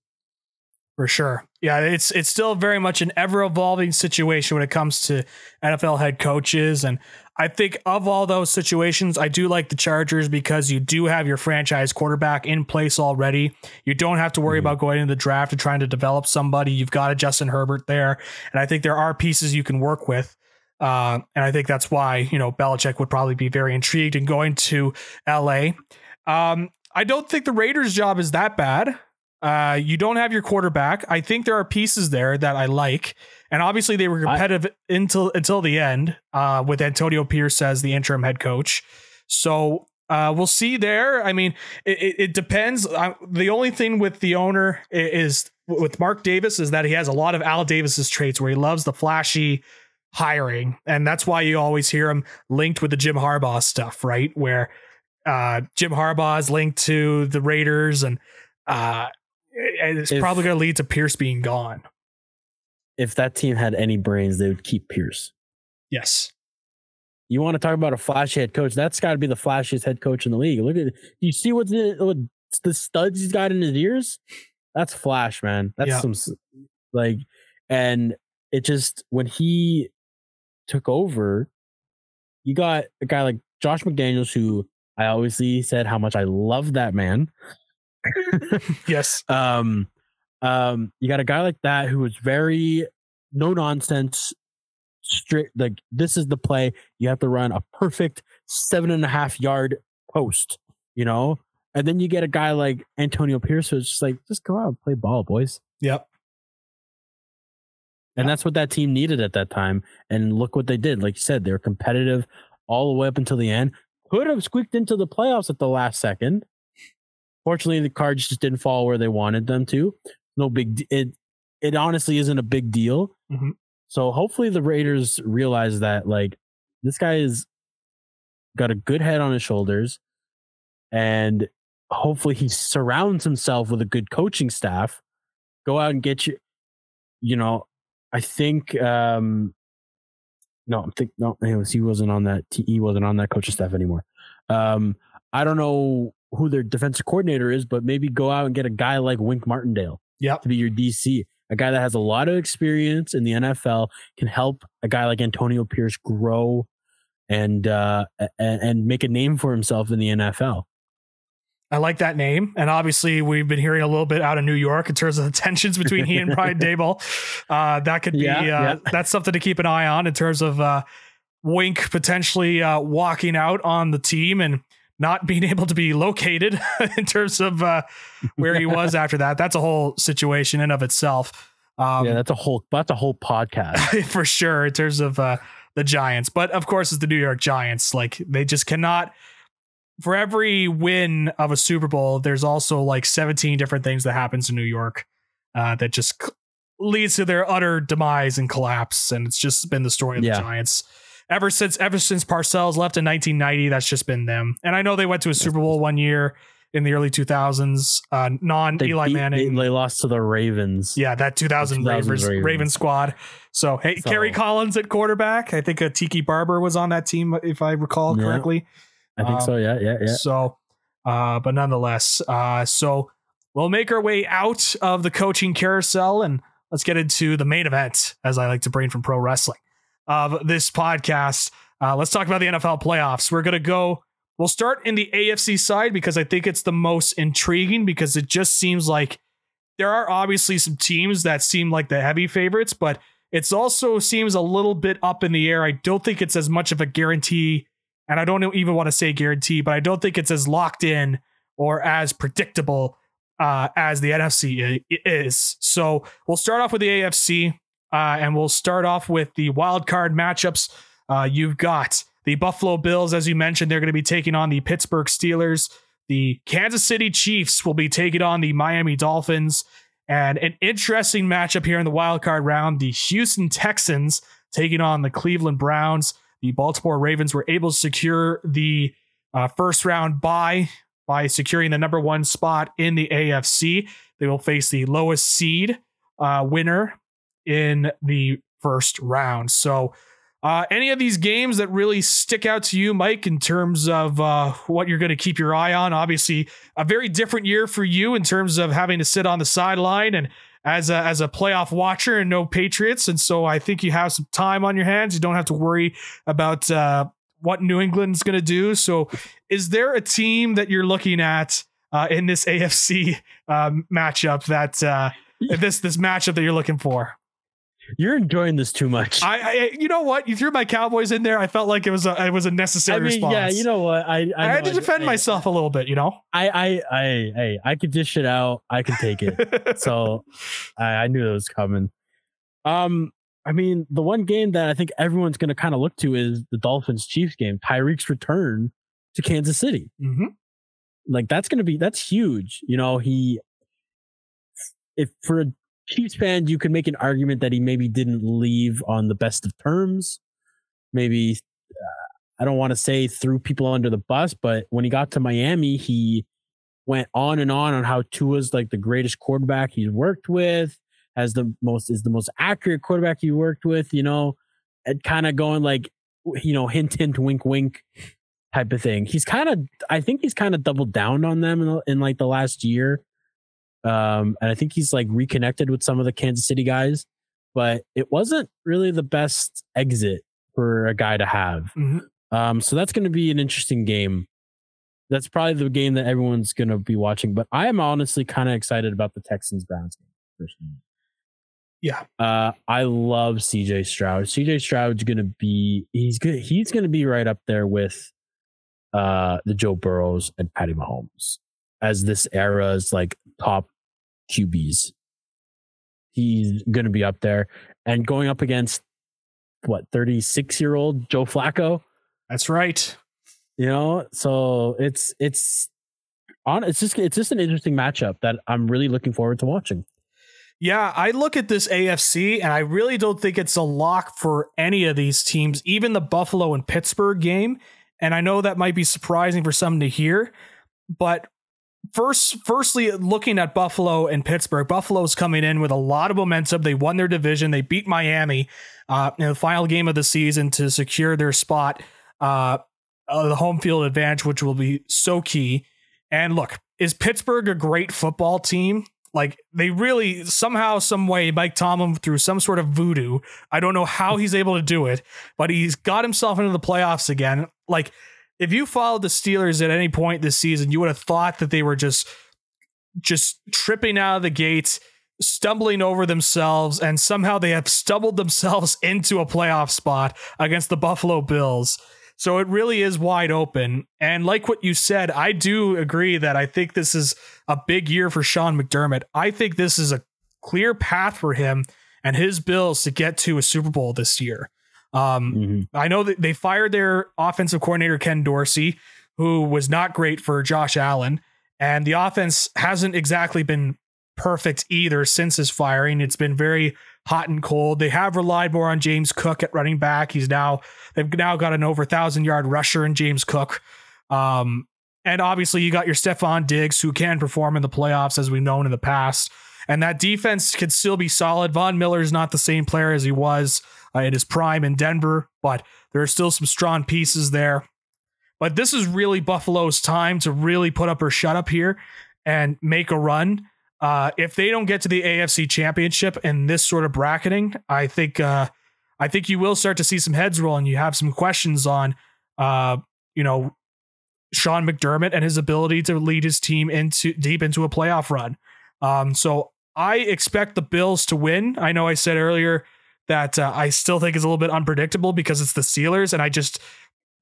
For sure. Yeah, it's it's still very much an ever evolving situation when it comes to NFL head coaches. And I think of all those situations, I do like the Chargers because you do have your franchise quarterback in place already. You don't have to worry mm-hmm. about going into the draft and trying to develop somebody. You've got a Justin Herbert there. And I think there are pieces you can work with. Uh, and I think that's why, you know, Belichick would probably be very intrigued in going to LA. Um, I don't think the Raiders' job is that bad. Uh, you don't have your quarterback. I think there are pieces there that I like, and obviously they were competitive I, until until the end uh, with Antonio Pierce as the interim head coach. So uh, we'll see there. I mean, it, it depends. Uh, the only thing with the owner is with Mark Davis is that he has a lot of Al Davis's traits where he loves the flashy hiring, and that's why you always hear him linked with the Jim Harbaugh stuff, right? Where uh, Jim Harbaugh is linked to the Raiders and uh, and it's if, probably going to lead to Pierce being gone. If that team had any brains, they would keep Pierce. Yes. You want to talk about a flashy head coach? That's got to be the flashiest head coach in the league. Look at you see what the, what the studs he's got in his ears. That's flash, man. That's yeah. some like, and it just when he took over, you got a guy like Josh McDaniels, who I obviously said how much I love that man. [laughs] yes. Um, um, you got a guy like that who is very no nonsense, strict. Like this is the play. You have to run a perfect seven and a half yard post. You know, and then you get a guy like Antonio Pierce who's just like, just go out and play ball, boys. Yep. And that's what that team needed at that time. And look what they did. Like you said, they were competitive all the way up until the end. Could have squeaked into the playoffs at the last second. Fortunately, the cards just didn't fall where they wanted them to. No big. It it honestly isn't a big deal. Mm-hmm. So hopefully the Raiders realize that like this guy is got a good head on his shoulders, and hopefully he surrounds himself with a good coaching staff. Go out and get you. You know, I think. um no, I'm think no. Anyways, he wasn't on that. He wasn't on that coaching staff anymore. Um, I don't know who their defensive coordinator is, but maybe go out and get a guy like Wink Martindale yep. to be your DC. A guy that has a lot of experience in the NFL can help a guy like Antonio Pierce grow and uh, and, and make a name for himself in the NFL. I like that name. And obviously, we've been hearing a little bit out of New York in terms of the tensions between he and Brian [laughs] Daboll. Uh, that could be, yeah, uh, yeah. that's something to keep an eye on in terms of uh, Wink potentially uh, walking out on the team and not being able to be located [laughs] in terms of uh, where he was [laughs] after that. That's a whole situation in of itself. Um, yeah, that's a whole that's a whole podcast [laughs] for sure in terms of uh, the Giants. But of course, it's the New York Giants. Like they just cannot. For every win of a Super Bowl, there's also like 17 different things that happens in New York uh, that just leads to their utter demise and collapse. And it's just been the story of yeah. the Giants ever since ever since Parcells left in 1990. That's just been them. And I know they went to a Super Bowl one year in the early 2000s. Uh, non Eli Manning. They, they, lost to the Ravens. Yeah, that 2000 Ravens, Ravens. Raven squad. So hey, so, Kerry Collins at quarterback. I think a uh, Tiki Barber was on that team if I recall yeah, correctly. I think um, so. Yeah, yeah, yeah. So, uh, but nonetheless, uh, so we'll make our way out of the coaching carousel and let's get into the main event, as I like to bring from pro wrestling of this podcast. Uh, let's talk about the NFL playoffs. We're going to go, we'll start in the AFC side because I think it's the most intriguing because it just seems like there are obviously some teams that seem like the heavy favorites, but It's also seems a little bit up in the air. I don't think it's as much of a guarantee, and I don't even want to say guarantee, but I don't think it's as locked in or as predictable uh, as the NFC is. So we'll start off with the AFC, uh, and we'll start off with the wild card matchups. Uh, you've got the Buffalo Bills, as you mentioned, they're going to be taking on the Pittsburgh Steelers. The Kansas City Chiefs will be taking on the Miami Dolphins. And an interesting matchup here in the wild card round the Houston Texans taking on the Cleveland Browns. The Baltimore Ravens were able to secure the uh, first round bye by securing the number one spot in the AFC. They will face the lowest seed uh, winner in the first round. So, uh, any of these games that really stick out to you, Mike, in terms of uh, what you're going to keep your eye on? Obviously, a very different year for you in terms of having to sit on the sideline and as a, as a playoff watcher and no Patriots. And so I think you have some time on your hands. You don't have to worry about uh, what New England's going to do. So, is there a team that you're looking at uh, in this AFC um, matchup that uh, [laughs] this this matchup that you're looking for? You're enjoying this too much. I, I, you know what? You threw my Cowboys in there. I felt like it was a, it was a necessary I mean, response. Yeah, you know what? I, I, I had to defend myself a little bit. You know, I, I, I, I, I could dish it out. I can take it. [laughs] so, I, I knew it was coming. Um, I mean, the one game that I think everyone's going to kind of look to is the Dolphins Chiefs game. Tyreek's return to Kansas City. Mm-hmm. Like that's going to be that's huge. You know, he if for a Chiefs fan, you could make an argument that he maybe didn't leave on the best of terms. Maybe uh, I don't want to say threw people under the bus, but when he got to Miami, he went on and on on how Tua's like the greatest quarterback he's worked with has the most is the most accurate quarterback he worked with, you know, and kind of going like, you know, hint, hint, wink, wink type of thing. He's kind of, I think he's kind of doubled down on them in, in like the last year. Um, and I think he's like reconnected with some of the Kansas City guys, but it wasn't really the best exit for a guy to have. Mm-hmm. Um, so that's going to be an interesting game. That's probably the game that everyone's going to be watching, but I am honestly kind of excited about the Texans Browns game personally. Yeah. Uh, I love CJ Stroud. CJ Stroud's gonna be he's good. He's gonna be right up there with uh the Joe Burrows and Patty Mahomes as this era's like top QBs. He's gonna be up there and going up against what 36 year old Joe Flacco. That's right. You know, so it's it's on. It's just it's just an interesting matchup that I'm really looking forward to watching. Yeah, I look at this AFC and I really don't think it's a lock for any of these teams, even the Buffalo and Pittsburgh game. And I know that might be surprising for some to hear, but first firstly looking at Buffalo and Pittsburgh, Buffalo's coming in with a lot of momentum. They won their division. They beat Miami uh, in the final game of the season to secure their spot, uh, the home field advantage, which will be so key. And look, is Pittsburgh a great football team? Like they really somehow, some way, Mike Tomlin through some sort of voodoo. I don't know how he's able to do it, but he's got himself into the playoffs again. Like if you followed the Steelers at any point this season, you would have thought that they were just just tripping out of the gates, stumbling over themselves, and somehow they have stumbled themselves [laughs] into a playoff spot against the Buffalo Bills. So it really is wide open. And like what you said, I do agree that I think this is a big year for Sean McDermott. I think this is a clear path for him and his Bills to get to a Super Bowl this year. Um, mm-hmm. I know that they fired their offensive coordinator, Ken Dorsey, who was not great for Josh Allen. And the offense hasn't exactly been perfect either since his firing. It's been very hot and cold. They have relied more on James Cook at running back. He's now they've now got an over thousand yard rusher in James Cook. Um, and obviously you got your Stefon Diggs who can perform in the playoffs as we've known in the past. And that defense could still be solid. Von Miller is not the same player as he was uh, at his prime in Denver, but there are still some strong pieces there. But this is really Buffalo's time to really put up or shut up here and make a run. Uh, if they don't get to the AFC Championship in this sort of bracketing, I think uh, I think you will start to see some heads roll, and you have some questions on, uh, you know, Sean McDermott and his ability to lead his team into deep into a playoff run. Um, so I expect the Bills to win. I know I said earlier that uh, I still think is a little bit unpredictable because it's the Steelers, and I just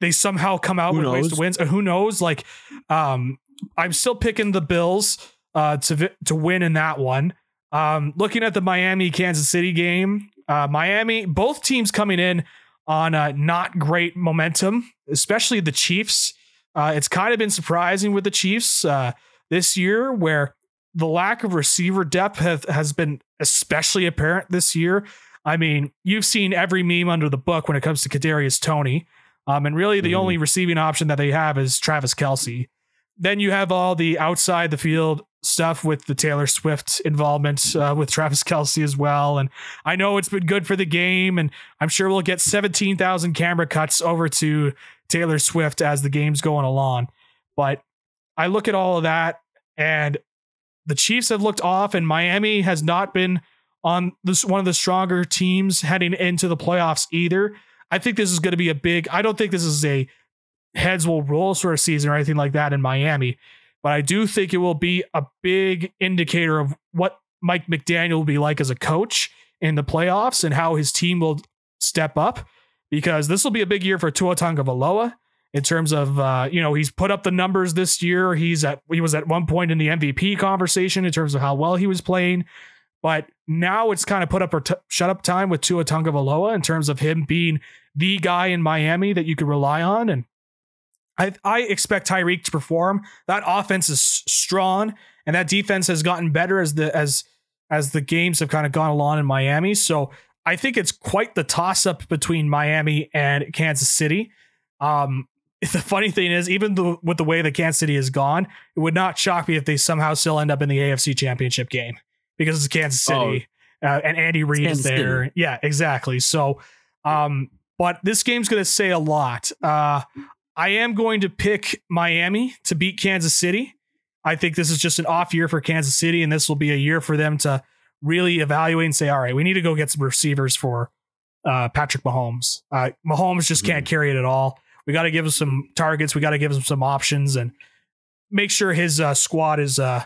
they somehow come out Who with ways to knows? wins. Who knows? Like, um, I'm still picking the Bills uh, to to win in that one. Um, looking at the Miami Kansas City game, uh, Miami, both teams coming in on uh, not great momentum, especially the Chiefs. Uh, it's kind of been surprising with the Chiefs uh, this year, where the lack of receiver depth have, has been especially apparent this year. I mean, you've seen every meme under the book when it comes to Kadarius Toney, um, and really the Mhm. only receiving option that they have is Travis Kelce. Then you have all the outside the field stuff with the Taylor Swift involvement uh, with Travis [laughs] Kelce as well. And I know it's been good for the game, and I'm sure we'll get 17,000 camera cuts over to Taylor Swift as the game's going along. But I look at all of that, and the Chiefs have looked off, and Miami has not been on this one of the stronger teams heading into the playoffs either. I think this is going to be a big. I don't think this is a heads will roll sort of season or anything like that in Miami, but I do think it will be a big indicator of what Mike McDaniel will be like as a coach in the playoffs and how his team will step up because this will be a big year for Tua Tagovailoa in terms of uh, you know he's put up the numbers this year. He's at he was at one point in the MVP conversation in terms of how well he was playing, but now it's kind of put up or t- shut up time with Tua Tagovailoa in terms of him being the guy in Miami that you could rely on and. I, I expect Tyreek to perform. That offense is strong, and that defense has gotten better as the as as the games have kind of gone along in Miami. So I think it's quite the toss up between Miami and Kansas City. Um, [laughs] the funny thing is, even the, with the way that Kansas City has gone, it would not shock me if they somehow still end up in the AFC Championship game because it's Kansas City uh, and Andy Reid is there. Yeah, exactly. So, um, but this game's going to say a lot. Uh, I am going to pick Miami to beat Kansas City. I think this is just an off year for Kansas City, and this will be a year for them to really evaluate and say, all right, we need to go get some receivers for uh, Patrick Mahomes. Uh, Mahomes just can't carry it at all. We got to give him some targets. We got to give him some options and make sure his uh, squad is uh,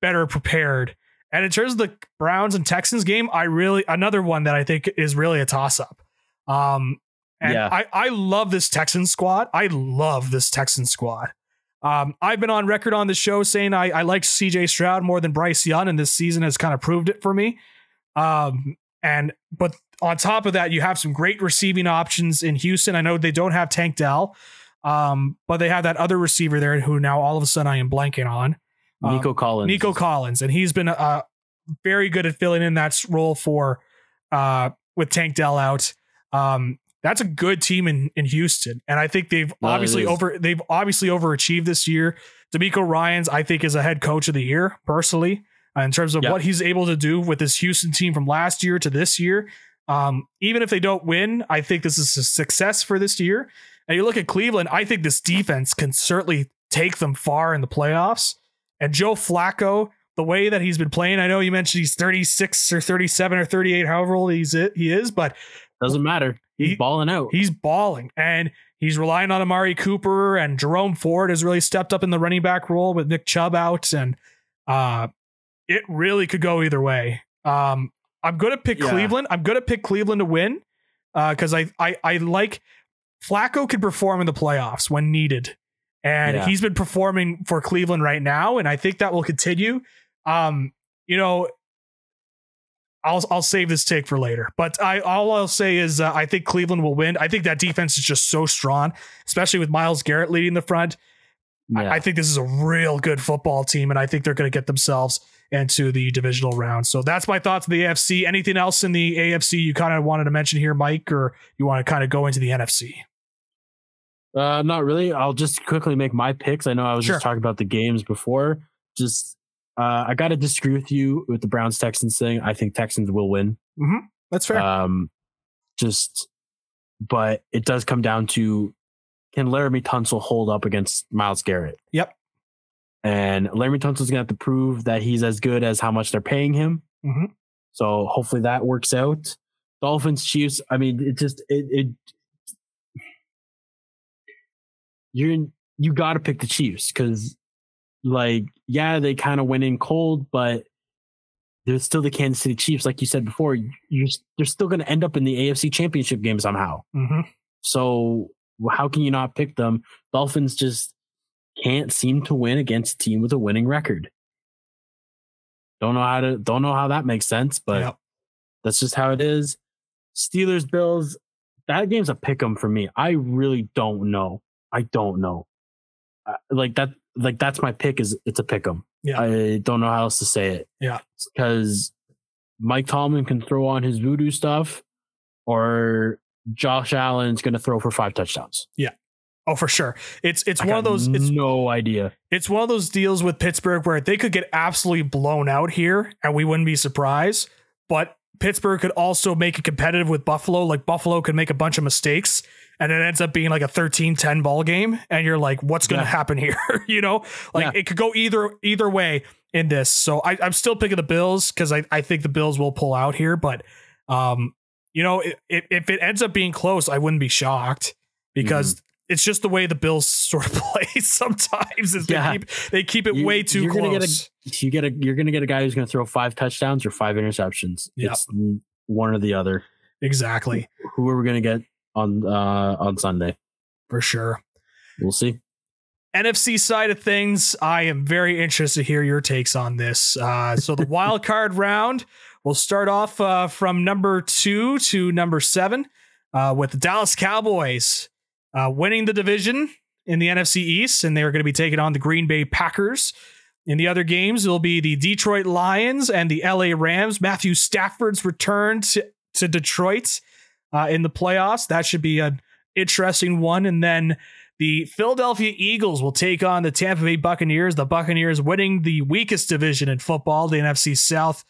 better prepared. And in terms of the Browns and Texans game, I really another one that I think is really a toss up. Um, and Yeah. I, I love this Texans squad. I love this Texans squad. Um, I've been on record on the show saying I, I like CJ Stroud more than Bryce Young, and this season has kind of proved it for me. Um, and but on top of that, you have some great receiving options in Houston. I know they don't have Tank Dell, um, but they have that other receiver there who now all of a sudden I am blanking on. Um, Nico Collins. Nico Collins, and he's been uh, very good at filling in that role for uh, with Tank Dell out. Um, that's a good team in in Houston, and I think they've it obviously over they've obviously overachieved this year. DeMeco Ryans I think is a head coach of the year personally uh, in terms of Yeah. what he's able to do with this Houston team from last year to this year. Um, even if they don't win, I think this is a success for this year. And you look at Cleveland, I think this defense can certainly take them far in the playoffs. And Joe Flacco, the way that he's been playing, I know you mentioned he's 36 or 37 or 38, however old he's he is, but Doesn't matter. He's He- balling out. he's balling and he's relying on Amari Cooper and Jerome Ford has really stepped up in the running back role with Nick Chubb out and uh it really could go either way. Um I'm going to pick Yeah. Cleveland. I'm going to pick Cleveland to win uh cuz I I I like Flacco can perform in the playoffs when needed. And Yeah. he's been performing for Cleveland right now and I think that will continue. Um you know I'll I'll save this take for later. But I all I'll say is uh, I think Cleveland will win. I think that defense is just so strong, especially with Myles Garrett leading the front. I- Yeah. I, think this is a real good football team, and I think they're going to get themselves into the divisional round. So that's my thoughts of the AFC. Anything else in the AFC you kind of wanted to mention here, Mike, or you want to kind of go into the NFC? Uh, not really. I'll just quickly make my picks. I know I was Sure. just talking about the games before. Just, uh, I got to disagree with you with the Browns Texans thing. I think Texans will win. That's fair. Um, just, but it does come down to can Laremy Tunsil hold up against Myles Garrett? Yep. And Laremy Tunsil's gonna have to prove that he's as good as how much they're paying him. Mhm. So hopefully that works out. Dolphins, Chiefs. I mean, it just it it you're you got to pick the Chiefs because like yeah they kind of went in cold, but they're still the Kansas City Chiefs, like you said before. You're they're still going to end up in the AFC Championship game somehow. Mm-hmm. So how can you not pick them? Dolphins just can't seem to win against a team with a winning record. Don't know how to don't know how that makes sense, but Yep. that's just how it is. Steelers Bills, that game's a pick 'em for me. I really don't know. I don't know. Uh, like that like that's my pick is it's a pick 'em. Yeah. I don't know how else to say it. Yeah. Cuz Mike Tomlin can throw on his voodoo stuff or Josh Allen's going to throw for five touchdowns. Yeah. Oh, for sure. It's it's I one of those. It's no idea. it's one of those deals with Pittsburgh where they could get absolutely blown out here and we wouldn't be surprised. But Pittsburgh could also make it competitive with Buffalo. Like Buffalo could make a bunch of mistakes and it ends up being like a 13-10 ball game. And you're like, what's gonna Yeah. happen here? [laughs] you know? Like Yeah. it could go either either way in this. So I, I'm still picking the Bills because I, I think the Bills will pull out here. But um, you know, if, if it ends up being close, I wouldn't be shocked because it's just the way the Bills [laughs] sort of play sometimes. Is Yeah. they keep they keep it You- way too you're gonna get a- close. You get a you're going to get a guy who's going to throw five touchdowns or five interceptions. Yep. It's one or the other. exactly, Who are we going to get on uh on Sunday? for sure. We'll see. NFC side of things, I am very interested to hear your takes on this. Uh, so the [laughs] wild card round, we'll start off uh, from number two to number seven uh, with the Dallas Cowboys uh, winning the division in the NFC East, and they are going to be taking on the Green Bay Packers. In the other games, it'll be the Detroit Lions and the LA Rams. Matthew Stafford's return to, to Detroit uh, in the playoffs. That should be an interesting one. And then the Philadelphia Eagles will take on the Tampa Bay Buccaneers. The Buccaneers winning the weakest division in football, the NFC South,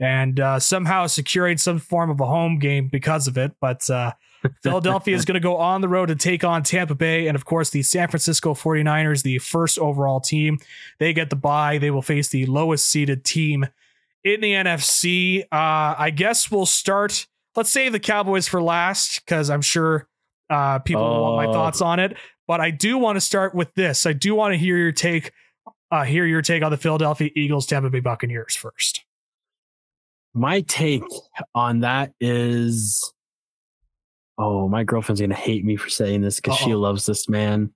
and uh, somehow securing some form of a home game because of it. But uh, [laughs] Philadelphia is going to go on the road to take on Tampa Bay. And of course, the San Francisco 49ers, the first overall team, they get the bye. They will face the lowest seeded team in the NFC. Uh, I guess we'll start. Let's save the Cowboys for last because I'm sure uh, people will want my Oh. thoughts on it. But I do want to start with this. I do want to hear your take. Uh, hear your take on the Philadelphia Eagles, Tampa Bay Buccaneers first. My take on that is oh, my girlfriend's going to hate me for saying this because she loves this man.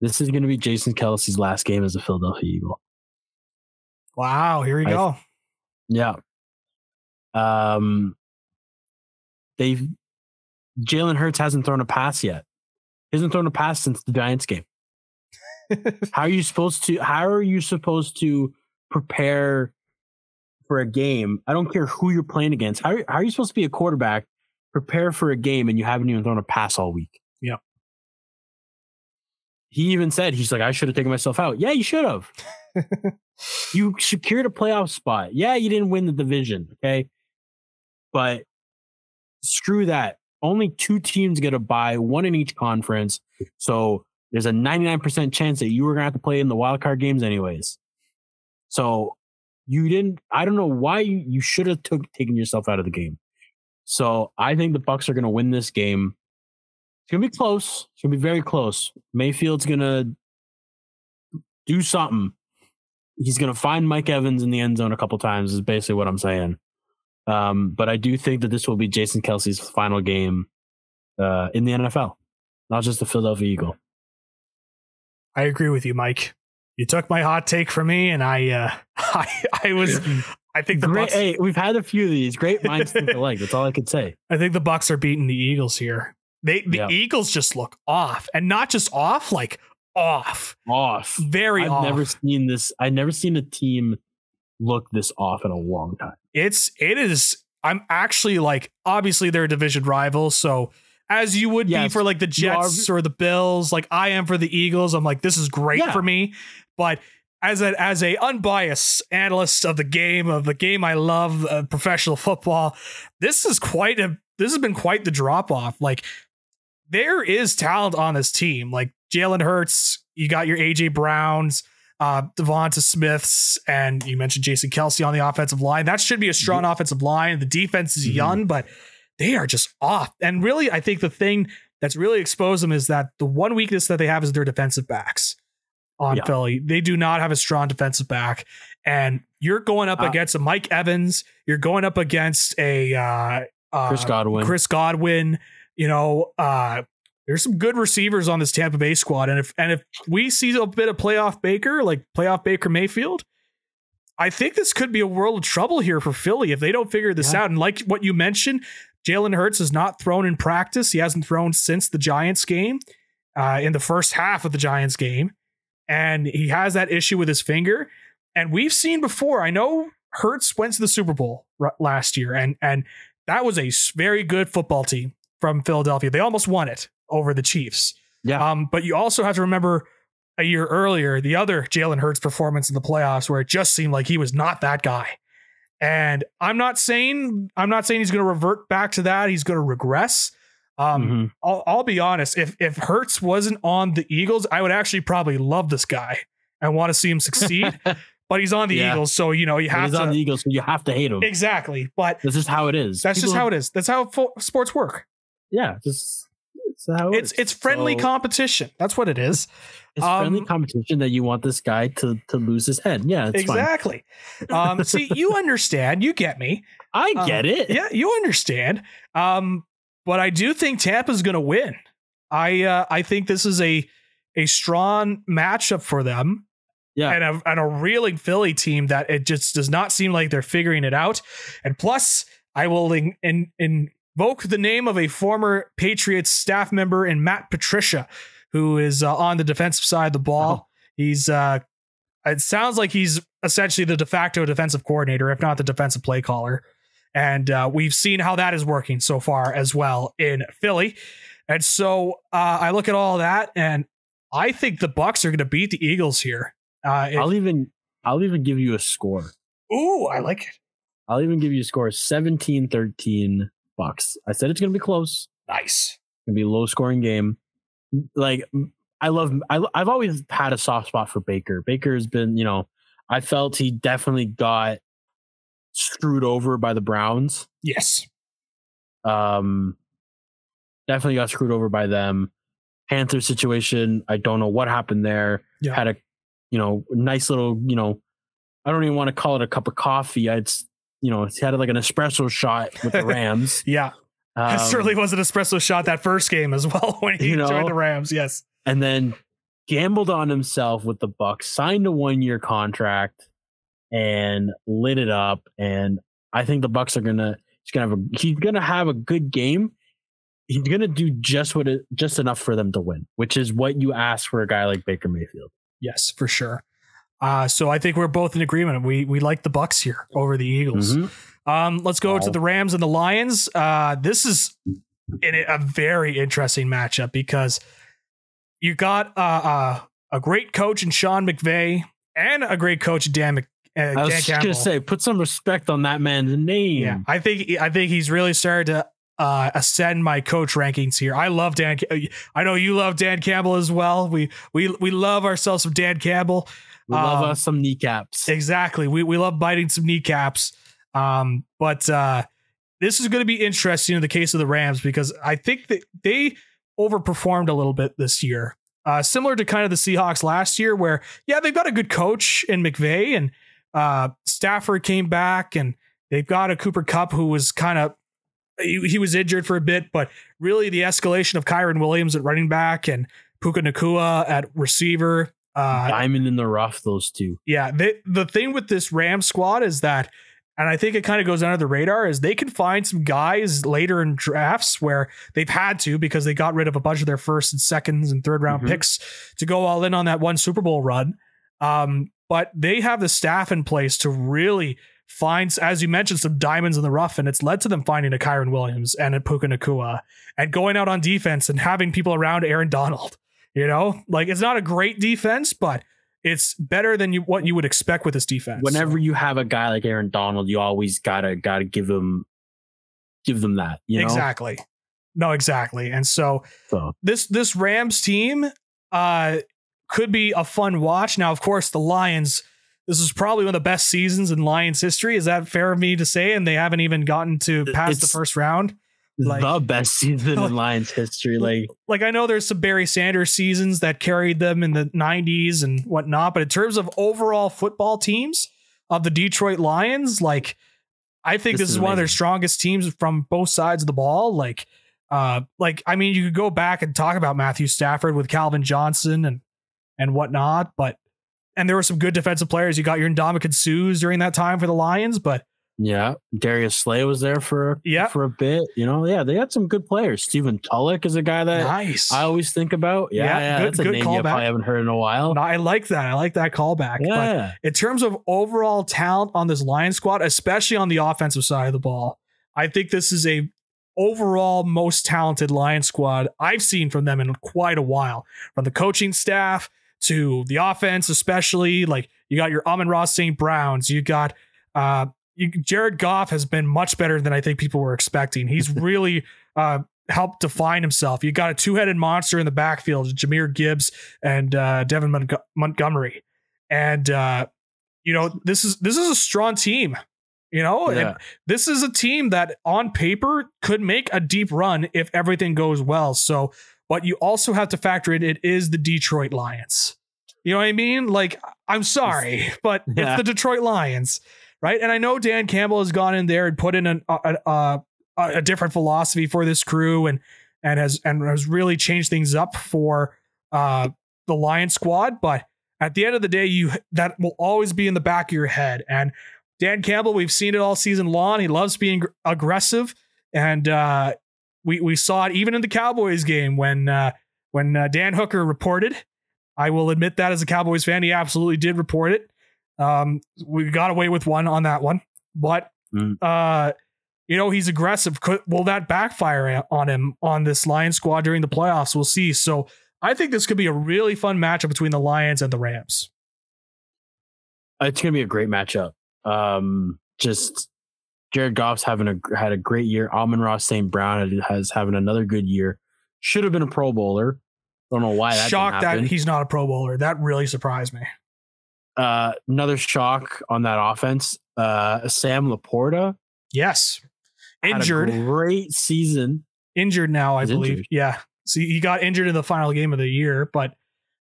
This is going to be Jason Kelce's last game as a Philadelphia Eagle. Wow, here we I- go. Yeah. Um, they've Jalen Hurts hasn't thrown a pass yet. He hasn't thrown a pass since the Giants game. [laughs] how are you supposed to? How are you supposed to prepare for a game? I don't care who you're playing against. How, how are you supposed to be a quarterback, prepare for a game, and you haven't even thrown a pass all week? Yeah. He even said he's like, I should have taken myself out. Yeah, you should have. [laughs] you secured a playoff spot. Yeah, you didn't win the division. Okay. But screw that. Only two teams get a bye, one in each conference. So there's a 99% chance that you were going to have to play in the wild card games anyways. So you didn't, I don't know why you, you should have took taken yourself out of the game. So I think the Bucs are going to win this game. It's going to be close. It's going to be very close. Mayfield's going to do something he's going to find Mike Evans in the end zone a couple times is basically what I'm saying. Um, but I do think that this will be Jason Kelce's final game uh, in the NFL, not just the Philadelphia Eagle. I agree with you, Mike. You took my hot take from me, and I, uh, [laughs] I, I was, I think the Great, Bucs, hey, we've had a few of these. Great minds think [laughs] alike. That's all I could say. I think the Bucs are beating the Eagles here. They, the Yeah. Eagles just look off, and not just off, like off, Off. very I've off. never seen this. I've never seen a team look this off in a long time. it's it is i'm actually like obviously they're a division rival so as you would be for like the you are- jets or the bills like i am for the eagles. I'm like this is great Yeah. for me. But as a as a unbiased analyst of the game of the game i love uh, professional football this is quite a this has been quite the drop off like there is talent on this team. Like jalen hurts you got your aj browns uh, Devonta Smiths, and you mentioned Jason Kelce on the offensive line. That should be a strong offensive line. The defense is Mhm. young, but they are just off. And really, I think the thing that's really exposed them is that the one weakness that they have is their defensive backs on Yeah. Philly. They do not have a strong defensive back. and you're going up Uh, against a Mike Evans. You're going up against a uh, uh, Chris Godwin. Chris Godwin. You know, uh, there's some good receivers on this Tampa Bay squad, and if and if we see a bit of playoff Baker, like playoff Baker Mayfield, I think this could be a world of trouble here for Philly if they don't figure this Yeah. out. And like what you mentioned, Jalen Hurts is not thrown in practice. He hasn't thrown since the Giants game, uh, in the first half of the Giants game, and he has that issue with his finger. And we've seen before. I know Hurts went to the Super Bowl r- last year, and and that was a very good football team from Philadelphia. They almost won it over the Chiefs. Yeah. Um, but you also have to remember a year earlier, the other Jalen Hurts performance in the playoffs, where it just seemed like he was not that guy. And I'm not saying I'm not saying he's going to revert back to that. He's going to regress. Um, Mhm. I'll, I'll be honest. If if Hurts wasn't on the Eagles, I would actually probably love this guy and want to see him succeed. [laughs] but he's on the Yeah. Eagles, so you know you have He's to on the Eagles, so you have to hate him. exactly. But This is how it is. that's just People- how it is. That's how sports work. Yeah, just it's how it It's is. it's friendly So, competition. That's what it is. it's um, friendly competition that you want this guy to to lose his head. Yeah, it's fine. exactly. um, [laughs] see, you understand. You get me. I Um, get it. Yeah, you understand. Um, but I do think Tampa's going to win. I uh, I think this is a a strong matchup for them. Yeah. And a, and a reeling Philly team that it just does not seem like they're figuring it out. And plus, I will in, in, invoke the name of a former Patriots staff member in Matt Patricia, who is uh, on the defensive side of the ball. He's uh, it sounds like he's essentially the de facto defensive coordinator, if not the defensive play caller. And uh, we've seen how that is working so far as well in Philly. And so uh, I look at all that, and I think the Bucs are going to beat the Eagles here. Uh, it- I'll even I'll even give you a score. ooh, I like it. I'll even give you a score 17-13 Bucs. I said it's going to be close. Nice. It's going to be a low scoring game. Like I love I I've always had a soft spot for Baker. Baker has been, you know, I felt he definitely got screwed over by the Browns. Yes. Um, definitely got screwed over by them. Panther situation, I don't know what happened there. Yeah. Had a, you know, nice little, you know, I don't even want to call it a cup of coffee. I'd, you know, he had like an espresso shot with the [laughs] Rams. Yeah. Um, it certainly was an espresso shot that first game as well [laughs] when he You know? joined the Rams. Yes. and then gambled on himself with the Bucs, signed a one year contract, and lit it up. And I think the Bucs are gonna he's gonna have a he's gonna have a good game. He's gonna do just what it just enough for them to win, which is what you ask for a guy like Baker Mayfield. Yes, for sure. Uh, so I think we're both in agreement. We we like the Bucs here over the Eagles. Mhm. Um, let's go Wow. to the Rams and the Lions. Uh, this is in a very interesting matchup because you got uh, uh, a great coach in Sean McVay and a great coach Dan, Mc, uh, I was just Campbell. gonna say, put some respect on that man's name. yeah, I think I think he's really started to uh, ascend my coach rankings here. I love Dan. I know you love Dan Campbell as well. We we we love ourselves some Dan Campbell. We love um, us some kneecaps. Exactly. We we love biting some kneecaps. Um, but uh, this is going to be interesting in the case of the Rams because I think that they overperformed a little bit this year. Uh, similar to kind of the Seahawks last year, where yeah, they've got a good coach in McVay and uh, Stafford came back, and they've got a Cooper Kupp who was kind of he, he was injured for a bit, but really the escalation of Kyren Williams at running back and Puka Nacua at receiver. Uh, Diamond in the rough, those two. yeah, they, the thing with this Ram squad is that, and I think it kind of goes under the radar, is they can find some guys later in drafts where they've had to because they got rid of a bunch of their first and seconds and third round Mhm. picks to go all in on that one Super Bowl run. Um, but they have the staff in place to really find, as you mentioned, some diamonds in the rough, and it's led to them finding a Kyren Williams and a Puka Nacua and going out on defense and having people around Aaron Donald. You know, like it's not a great defense, but it's better than you what you would expect with this defense. Whenever you have a guy like Aaron Donald, you always gotta gotta give him give them that. You know? exactly, no, exactly, and so So this this Rams team uh could be a fun watch. Now, of course, the Lions. This is probably one of the best seasons in Lions history. Is that fair of me to say? And they haven't even gotten to past the first round. Like- the best [laughs] season in Lions history. Like Like I know there's some Barry Sanders seasons that carried them in the 90s and whatnot, but in terms of overall football teams, of the Detroit Lions, like I think this, This is, is one of their strongest teams from both sides of the ball. Like, uh, like I mean, you could go back and talk about Matthew Stafford with Calvin Johnson and and whatnot, but and there were some good defensive players. You got your Ndamukong Suhs during that time for the Lions, but Yeah, Darius Slay was there for Yeah. for a bit. You know, yeah, they had some good players. Stephen Tulloch is a guy that nice. I always think about. Yeah, Yeah, yeah, good- that's a good name callback. probably haven't heard in a while. I like that. I like that callback. But yeah, in terms of overall talent on this Lions squad, especially on the offensive side of the ball, I think this is a overall most talented Lions squad I've seen from them in quite a while. From the coaching staff to the offense, especially like you got your Amon-Ra St. Browns, you got uh you, Jared Goff has been much better than I think people were expecting. He's [laughs] really uh helped define himself. You got a two-headed monster in the backfield, Jahmyr Gibbs and uh Devin Montg- Montgomery. And uh you know, this is this is a strong team. You know, and yeah. this is a team that on paper could make a deep run if everything goes well. So, but you also have to factor in it is the Detroit Lions. You know what I mean? Like, I'm sorry, but Yeah. it's the Detroit Lions, right? And I know Dan Campbell has gone in there and put in an, a, a, a, a different philosophy for this crew and and has and has really changed things up for uh, the Lion squad. But at the end of the day, you that will always be in the back of your head. And Dan Campbell, we've seen it all season long. He loves being aggressive, and uh, we we saw it even in the Cowboys game when uh, when uh, Dan Hooker reported. I will admit that as a Cowboys fan, he absolutely did report it. Um, we got away with one on that one, but Mm. uh, you know he's aggressive. Could, will that backfire on him on this Lion squad during the playoffs? We'll see. So I think this could be a really fun matchup between the Lions and the Rams. it's gonna be a great matchup. Um, just Jared Goff's having a had a great year. Amon-Ra St. Brown has having another good year. Should have been a Pro Bowler. Don't know why that Shocked that he's not a Pro Bowler. That really surprised me. Uh, another shock on that offense. Uh, Sam LaPorta Yes, injured, great season. injured now. I He's believe. injured. Yeah. See, he got injured in the final game of the year, but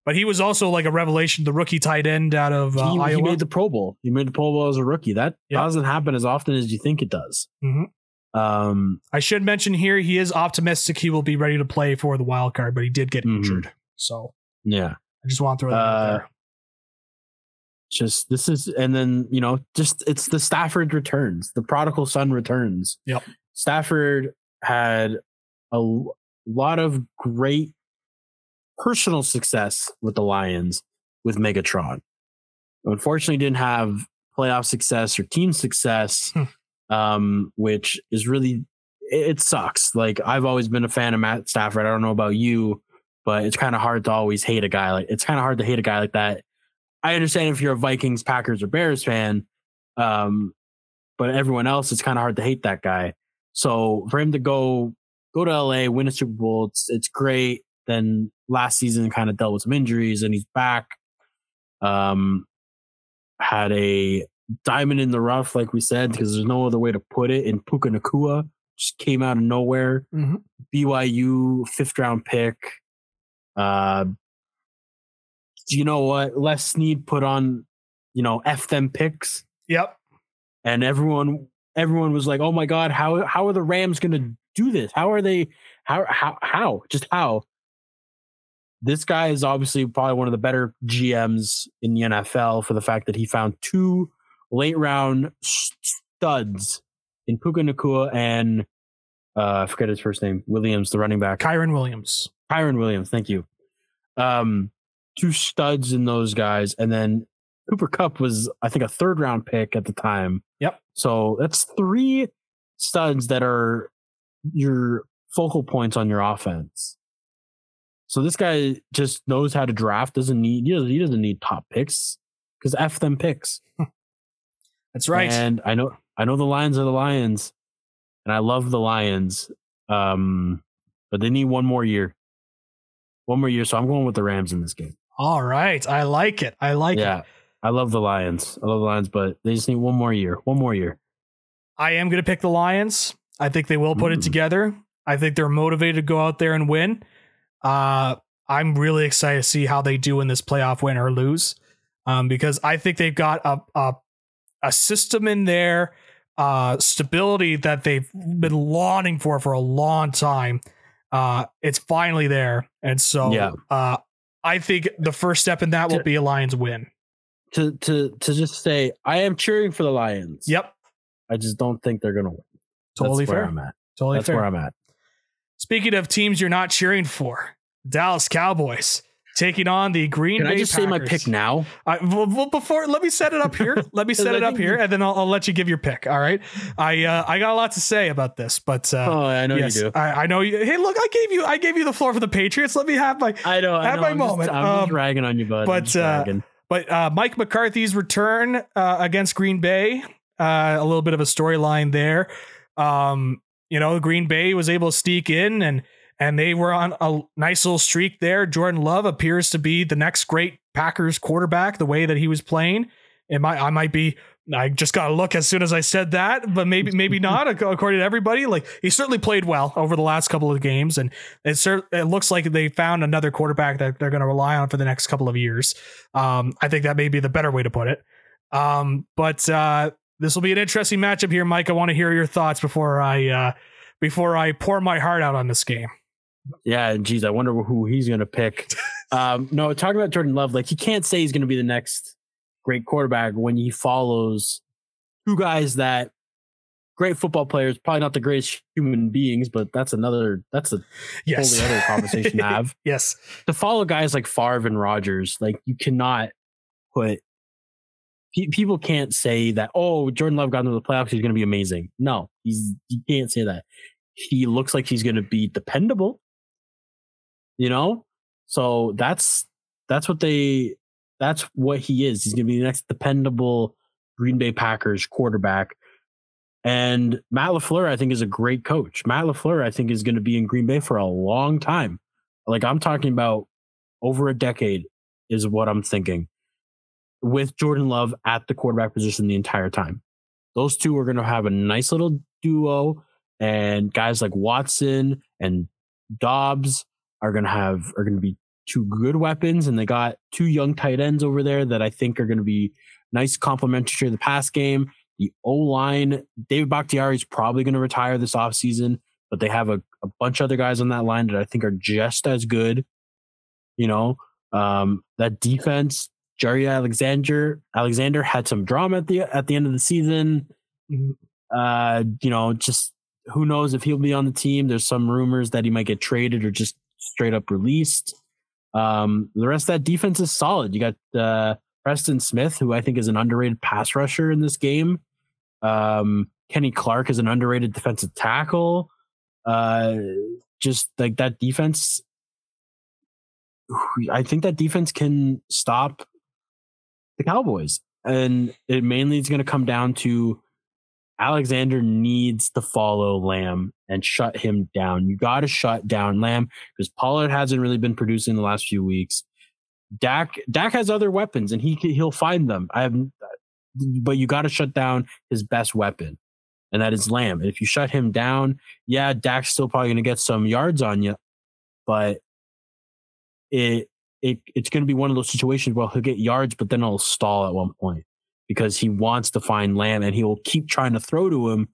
but he was also like a revelation, the rookie tight end out of uh, he, he made the Pro Bowl. He made the Pro Bowl as a rookie. That Yep. doesn't happen as often as you think it does. Mhm. Um, I should mention here he is optimistic he will be ready to play for the wild card, but he did get Mhm. injured. So yeah. I just want to throw that out Uh, there. Just this is and then you know just it's the Stafford returns the prodigal son returns Yep. Stafford had a lot of great personal success with the Lions with Megatron unfortunately didn't have playoff success or team success Hmm. um which is really it, it sucks like I've always been a fan of Matt Stafford I don't know about you but it's kind of hard to always hate a guy like it's kind of hard to hate a guy like that I understand if you're a Vikings, Packers, or Bears fan, um, but everyone else, it's kind of hard to hate that guy. So for him to go go to LA, win a Super Bowl, it's it's great. Then last season, kind of dealt with some injuries, and he's back. Um, had a diamond in the rough, like we said, because there's no other way to put it. In Puka Nacua, just came out of nowhere. Mhm. BYU fifth round pick. Uh, you know what? Les Snead put on, you know, F them picks, Yep. and everyone everyone was like, "Oh my god, how how are the Rams going to do this? How are they? How how how? Just how?" This guy is obviously probably one of the better GMs in the NFL for the fact that he found two late round studs in Puka Nacua and uh, I forget his first name, Williams, the running back. Kyren Williams. Kyren Williams, thank you. Um, two studs in those guys, and then Cooper Kupp was, I think, a third round pick at the time. Yep. So that's three studs that are your focal points on your offense. So this guy just knows how to draft. Doesn't need he doesn't, he doesn't need top picks because f them picks. [laughs] That's right. And I know I know the Lions are the Lions, and I love the Lions. Um, but they need one more year. One more year, so I'm going with the Rams in this game. All right. I like it. I like yeah, it. I love the Lions. I love the Lions, but they just need one more year. One more year. I am going to pick the Lions. I think they will put it Mm. together. I think they're motivated to go out there and win. Uh, I'm really excited to see how they do in this playoff win or lose, um, because I think they've got a, a a system in there, uh, stability that they've been longing for for a long time. Uh, it's finally there, and so Yeah. uh, I think the first step in that will To- be a Lions win. To to to just say, I am cheering for the Lions. Yep, I just don't think they're gonna win. totally That's where fair. I'm at. Totally That's fair. where I'm at. Speaking of teams you're not cheering for, Dallas Cowboys taking on the Green Can Bay I just say my pick now? I, well, well, before let me set it up here. [laughs] Let me set it up here, and then I'll, I'll let you give your pick. All right. I uh, I got a lot to say about this, but uh, oh, I know yes, you do. I, I know you. Hey, look, I gave you I gave you the floor for the Patriots. Let me have my. I know. I Have know. my I'm just- moment. I'm Um, just ragging on you, bud. But, uh. But uh, Mike McCarthy's return uh, against Green Bay, uh, a little bit of a storyline there. Um, you know, Green Bay was able to sneak in and and they were on a nice little streak there. Jordan Love appears to be the next great Packers quarterback. The way that he was playing, it might I might be. I just got to look as soon as I said that, but maybe maybe [laughs] not. According to everybody, like he certainly played well over the last couple of games, and it cer- it looks like they found another quarterback that they're going to rely on for the next couple of years. Um, I think that may be the better way to put it. Um, but uh, this will be an interesting matchup here, Mike. I want to hear your thoughts before I uh, before I pour my heart out on this game. Yeah, and geez, I wonder who he's going to pick. [laughs] um, no, talking about Jordan Love, like he can't say he's going to be the next great quarterback when he follows two guys that great football players, probably not the greatest human beings, but that's another that's a Yes, totally other conversation to [laughs] have. yes, To follow guys like Favre and Rodgers, like you cannot put pe- people can't say that. Oh, Jordan Love got into the playoffs; he's going to be amazing. No, he's you can't say that. He looks like he's going to be dependable. You know, so that's that's what they that's what he is. He's going to be the next dependable Green Bay Packers quarterback. And Matt LaFleur, I think, is a great coach. Matt LaFleur, I think, is going to be in Green Bay for a long time. Like I'm talking about over a decade is what I'm thinking. With Jordan Love at the quarterback position the entire time. Those two are going to have a nice little duo, and guys like Watson and Doubs are going to have are going to be two good weapons, and they got two young tight ends over there that I think are going to be nice complementary to the pass game. The O line, David Bakhtiari is probably going to retire this offseason, but they have a, a bunch of other guys on that line that I think are just as good. You know, um, that defense, Jaire Alexander, Alexander had some drama at the at the end of the season. Mhm. Uh, you know, just who knows if he'll be on the team. There's some rumors that he might get traded or just straight up released. Um, the rest of that defense is solid. You got uh, Preston Smith, who I think is an underrated pass rusher in this game. Um, Kenny Clark is an underrated defensive tackle. Uh, just like that defense, I think that defense can stop the Cowboys. And it mainly is going to come down to Alexander needs to follow Lamb and shut him down. You got to shut down Lamb because Pollard hasn't really been producing the last few weeks. Dak Dak has other weapons and he he'll find them. I have, but you got to shut down his best weapon, and that is Lamb. And if you shut him down, yeah, Dak's still probably going to get some yards on you, but it it it's going to be one of those situations where he'll get yards, but then he'll stall at one point because he wants to find Lamb and he will keep trying to throw to him.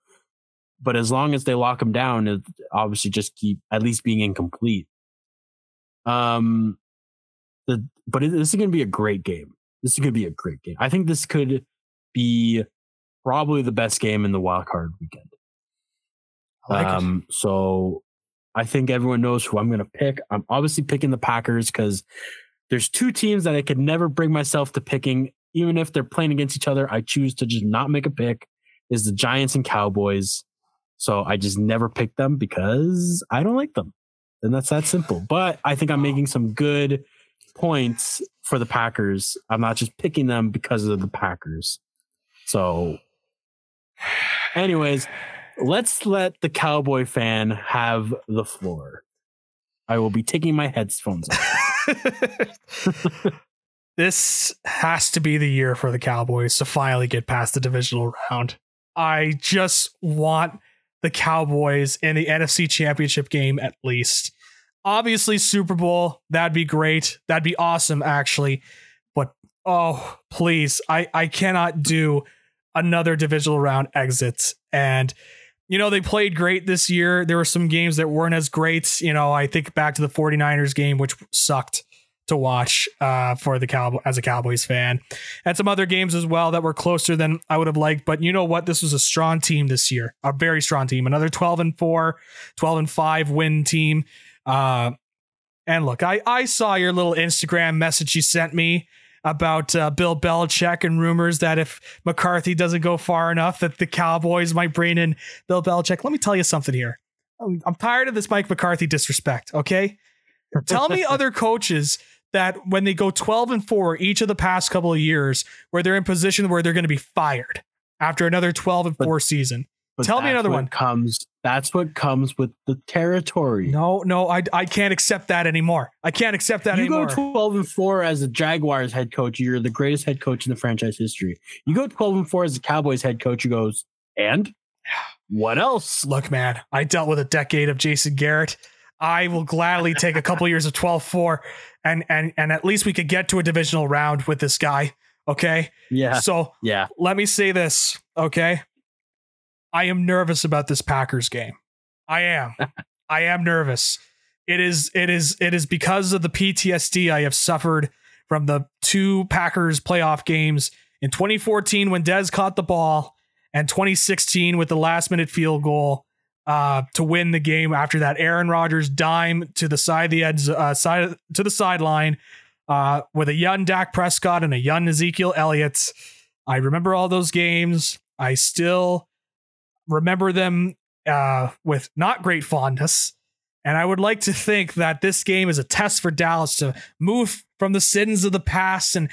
But as long as they lock him down, it obviously just keep at least being incomplete. Um, the but it, this is going to be a great game. This is going to be a great game. I think this could be probably the best game in the wild card weekend. I like it. um, so I think everyone knows who I'm going to pick. I'm obviously picking the Packers because there's two teams that I could never bring myself to picking, even if they're playing against each other. I choose to just not make a pick. Is the Giants and Cowboys. So I just never pick them because I don't like them, and that's that simple. But I think I'm making some good points for the Packers. I'm not just picking them because of the Packers. So, anyways, let's let the Cowboy fan have the floor. I will be taking my headphones off. [laughs] this has to be the year for the Cowboys to finally get past the divisional round. I just want the Cowboys in the NFC Championship game at least. Obviously, Super Bowl, that'd be great. That'd be awesome, actually. But oh, please, I, I cannot do another divisional round exit. And, you know, they played great this year. There were some games that weren't as great. You know, I think back to the 49ers game, which sucked to watch uh, for the Cowboy as a Cowboys fan, and some other games as well that were closer than I would have liked. But you know what? This was a strong team this year, a very strong team. Another 12 and 4, 12 and 5 win team. Uh, and look, I, I saw your little Instagram message you sent me about uh, Bill Belichick and rumors that if McCarthy doesn't go far enough, that the Cowboys might bring in Bill Belichick. Let me tell you something here. I'm, I'm tired of this Mike McCarthy disrespect. Okay, tell me [laughs] other coaches that when they go 12 and 4 each of the past couple of years where they're in position where they're going to be fired after another 12 and 4 season. but tell me another one. comes that's what comes with the territory. No no I, I can't accept that anymore. I can't accept that anymore. you anymore. go 12 and 4 as a jaguars head coach you're the greatest head coach in the franchise history. You go 12 and 4 as a cowboys head coach you goes and? [sighs] What else? Look man i dealt with a decade of jason garrett I will gladly take a couple years of 12-4 and and and at least we could get to a divisional round with this guy. Okay. Yeah. So yeah, let me say this. Okay. I am nervous about this Packers game. I am. [laughs] I am nervous. It is it is it is because of the PTSD I have suffered from the two Packers playoff games in 2014 when Dez caught the ball and 2016 with the last minute field goal uh, to win the game after that Aaron Rodgers dime to the side of the edge, uh, side to the sideline uh, with a young Dak Prescott and a young Ezekiel Elliott. I remember all those games. I still remember them uh, with not great fondness. And I would like to think that this game is a test for Dallas to move from the sins of the past and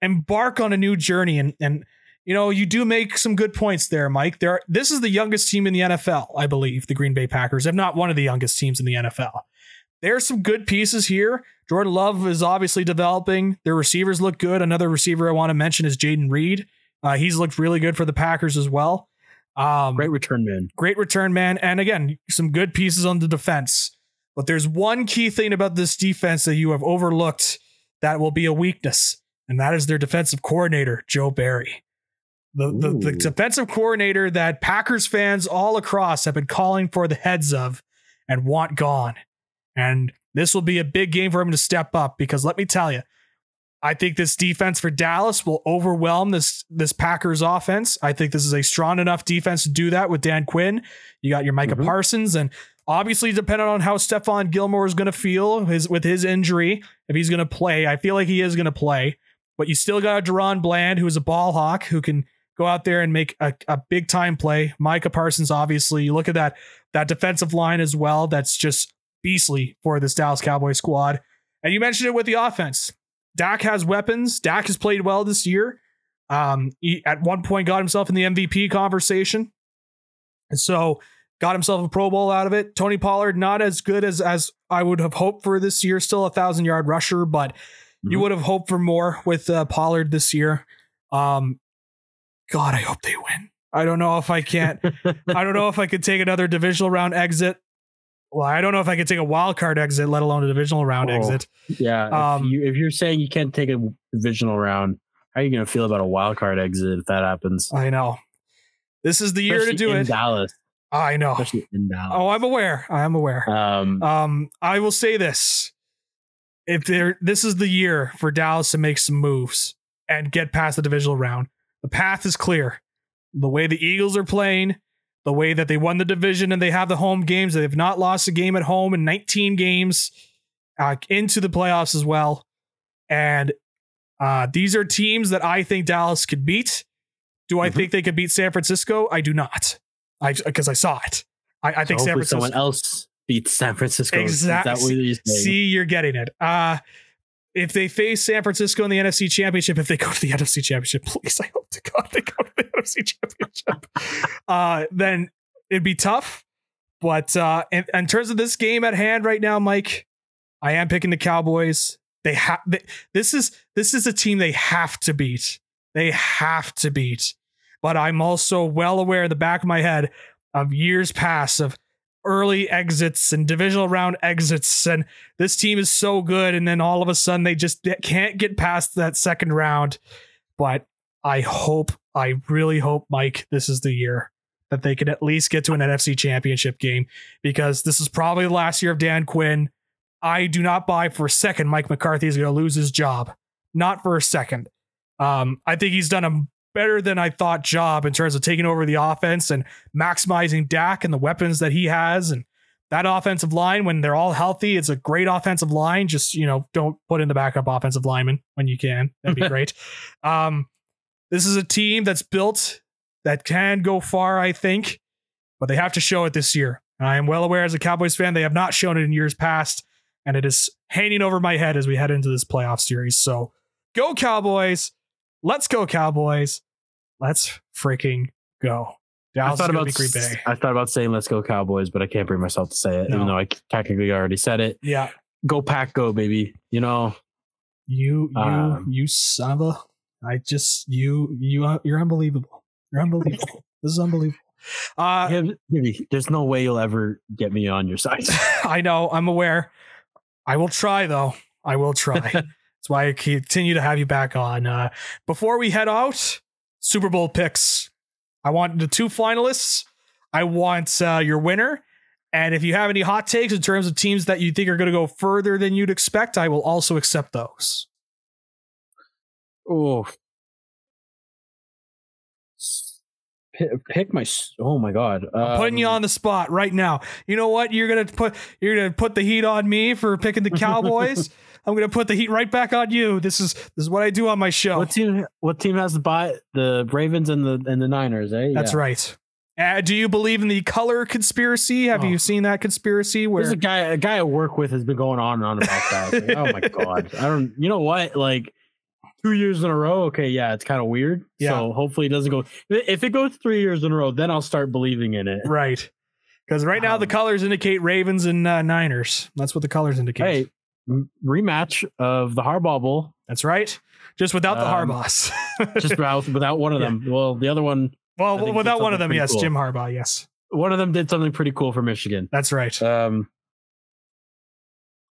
embark on a new journey and and you know, you do make some good points there, Mike. There, this is the youngest team in the NFL, I believe, the Green Bay Packers, if not one of the youngest teams in the NFL. There's some good pieces here. Jordan Love is obviously developing. Their receivers look good. Another receiver I want to mention is Jayden Reed. Uh, he's looked really good for the Packers as well. Um, great return man. Great return man. And again, some good pieces on the defense. But there's one key thing about this defense that you have overlooked that will be a weakness, and that is their defensive coordinator, Joe Barry. The, the, the, defensive coordinator that Packers fans all across have been calling for the heads of and want gone. And this will be a big game for him to step up because let me tell you, I think this defense for Dallas will overwhelm this this Packers offense. I think this is a strong enough defense to do that with Dan Quinn. You got your Micah mm-hmm. Parsons, and obviously depending on how Stephon Gilmore is going to feel his with his injury, if he's going to play, I feel like he is going to play. But you still got DaRon Bland, who is a ball hawk, who can go out there and make a, a big time play. Micah Parsons, obviously, you look at that that defensive line as well. That's just beastly for this Dallas Cowboy squad. And you mentioned it with the offense. Dak has weapons. Dak has played well this year. Um, he at one point got himself in the MVP conversation. And so got himself a Pro Bowl out of it. Tony Pollard, not as good as as I would have hoped for this year. Still a thousand yard rusher, but mm-hmm. you would have hoped for more with uh, Pollard this year. Um, God, I hope they win. I don't know if I can't. I don't know if I could take another divisional round exit. Well, I don't know if I could take a wild card exit, let alone a divisional round oh, exit. Yeah. Um, if, you, if you're saying you can't take a divisional round, how are you going to feel about a wild card exit if that happens? I know. This is the Especially year to do in it. Dallas. I know. Especially in Dallas. Oh, I'm aware. I am aware. Um, um, I will say this: if there, this is the year for Dallas to make some moves and get past the divisional round. The path is clear. The way the Eagles are playing, the way that they won the division and they have the home games, they have not lost a game at home in 19 games uh, into the playoffs as well. And uh, these are teams that I think Dallas could beat. Do I mm-hmm. think they could beat San Francisco? I do not. I because I saw it. I, I think San Francisco. Someone else beats San Francisco. Exactly. See, you're getting it. Uh, if they face San Francisco in the NFC Championship, if they go to the [laughs] NFC Championship, please, I hope to God they go to the [laughs] NFC Championship, [laughs] uh, then it'd be tough. But uh, in, in, terms of this game at hand right now, Mike, I am picking the Cowboys. They have this is this is a team they have to beat. They have to beat. But I'm also well aware in the back of my head of years past of early exits and divisional round exits and this team is so good and then all of a sudden they just can't get past that second round but I hope, I really hope, Mike, this is the year that they can at least get to an NFC championship game because this is probably the last year of Dan Quinn. I do not buy for a second Mike McCarthy is going to lose his job. Not for a second. Um, I think he's done a better than I thought job in terms of taking over the offense and maximizing Dak and the weapons that he has. And that offensive line, when they're all healthy, it's a great offensive line. Just, you know, don't put in the backup offensive lineman when you can. That'd be [laughs] great. Um, this is a team that's built that can go far, I think, but they have to show it this year. And I am well aware as a Cowboys fan, they have not shown it in years past, and it is hanging over my head as we head into this playoff series. So go Cowboys. Let's go Cowboys. Let's freaking go. Dallas I thought about Green Bay. I thought about saying let's go Cowboys, but I can't bring myself to say it, No. even though I technically already said it. Yeah. Go pack, go baby. You know, You you Um, you son of a I just you you you're unbelievable. You're unbelievable. [laughs] this is unbelievable. Uh Give- give- there's no way you'll ever get me on your side. [laughs] I know, I'm aware. I will try though. I will try. [laughs] That's why I continue to have you back on. Uh, before we head out, Super Bowl picks. I want the two finalists. I want uh, your winner. And if you have any hot takes in terms of teams that you think are going to go further than you'd expect, I will also accept those. oh, pick, my. Oh my god! I'm putting you Um, on the spot right now. You know what? You're gonna put you're gonna put the heat on me for picking the [laughs] Cowboys. I'm gonna put the heat right back on you. This is this is what I do on my show. What team? What team has the bye? The Ravens and the and the Niners, eh? That's Yeah. right. Uh, do you believe in the color conspiracy? Have Oh. you seen that conspiracy where There's a guy. A guy I work with has been going on and on about that. Like, oh my [laughs] god! I don't. You know what? Like two years in a row. Okay, yeah, it's kind of weird. Yeah. So hopefully it doesn't go. If it goes three years in a row, then I'll start believing in it. right? Because right now the Um, colors indicate Ravens and uh, Niners. That's what the colors indicate. Hey, rematch of the Harbaugh Bowl. That's right. Just without the Um, Harbaughs. [laughs] Just without without one of Yeah. them. Well, the other one, well, without one of them, yes, cool. Jim Harbaugh. Yes, one of them did something pretty cool for Michigan. that's right. Um,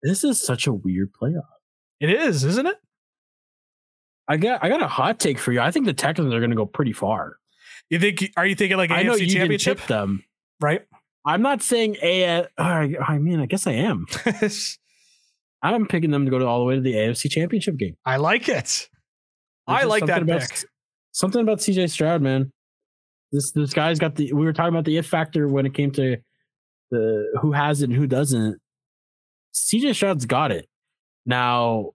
this is such a weird playoff. it is, isn't it? I got I got a hot take for you. I think the Texans are going to go pretty far. You think? Are you thinking like I know AFC you didn't Championship? pick them. Right. I'm not saying a. I I mean, I guess I am. [laughs] I'm picking them to go to all the way to the AFC Championship game. I like it. I There's just like that something about- pick. Something about CJ Stroud, man. This this guy's got the. We were talking about the it factor when it came to the who has it and who doesn't. CJ Stroud's got it. Now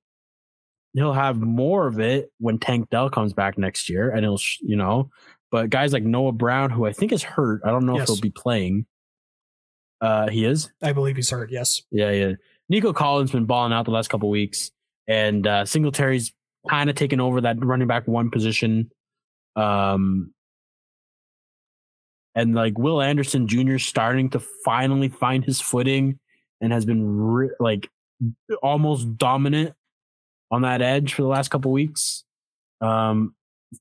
he'll have more of it when Tank Dell comes back next year, and he'll you know. But guys like Noah Brown, who I think is hurt, I don't know Yes. if he'll be playing. Uh, he is. I believe he's hurt. Yes. Yeah, yeah. Nico Collins been balling out the last couple weeks, and uh, Singletary's kind of taken over that running back one position. Um, and like Will Anderson Jr. starting to finally find his footing and has been re- like almost dominant on that edge for the last couple weeks. Um,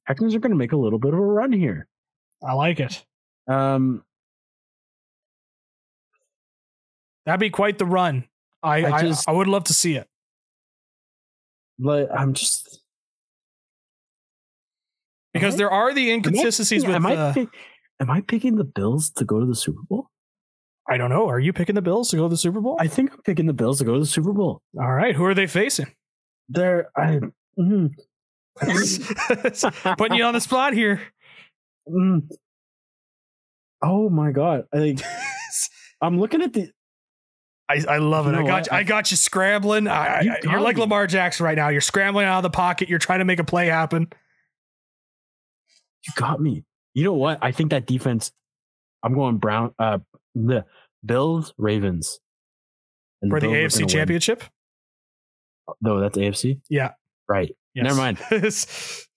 Texans are going to make a little bit of a run here. I like it. Um, That'd be quite the run. I I I, just- I would love to see it but I'm just because I- there are the am I inconsistencies with. Am I, uh, pick- am I picking the Bills to go to the Super Bowl? I don't know. Are you picking the Bills to go to the Super Bowl? I think I'm picking the Bills to go to the Super Bowl. All right. Who are they facing? They're I, mm, [laughs] Putting you on the spot here. mm. Oh my god! I think [laughs] I'm looking at the. I, I love it. You I got what? you, I got you scrambling. I, you you're like. Lamar Jackson right now. You're scrambling out of the pocket. You're trying to make a play happen. You got me. You know what? I think that defense. I'm going Brown. Uh, the Bills Ravens. And For the are AFC. Championship? No, that's AFC. Yeah. Right. Yes. Never mind. [laughs]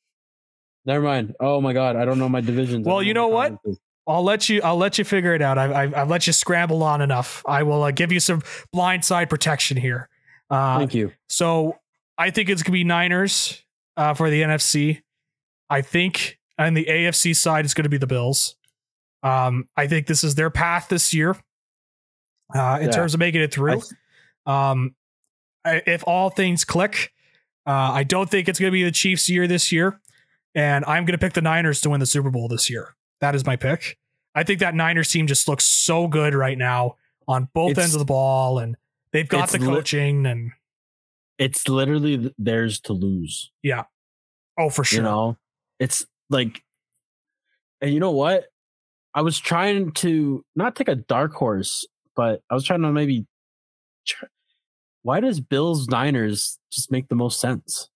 Never mind. Oh my god, I don't know my divisions. Well, you know my what? conferences. I'll let you. I'll let you figure it out. I've, I've, I've let you scramble on enough. I will uh, give you some blindside protection here. Uh, Thank you. so I think it's gonna be Niners uh, for the NFC. I think on the AFC side, it's gonna be the Bills. Um, I think this is their path this year uh, in Yeah. terms of making it through. Um, I- if all things click, uh, I don't think it's going to be the Chiefs' year this year. and I'm going to pick the Niners to win the Super Bowl this year. That is my pick. I think that Niners team just looks so good right now on both It's- ends of the ball, and they've got the coaching and It's literally theirs to lose. Yeah. Oh for sure. You know, it's like, and you know what? I was trying to not take a dark horse, but I was trying to maybe. Try, why does Bills Niners just make the most sense?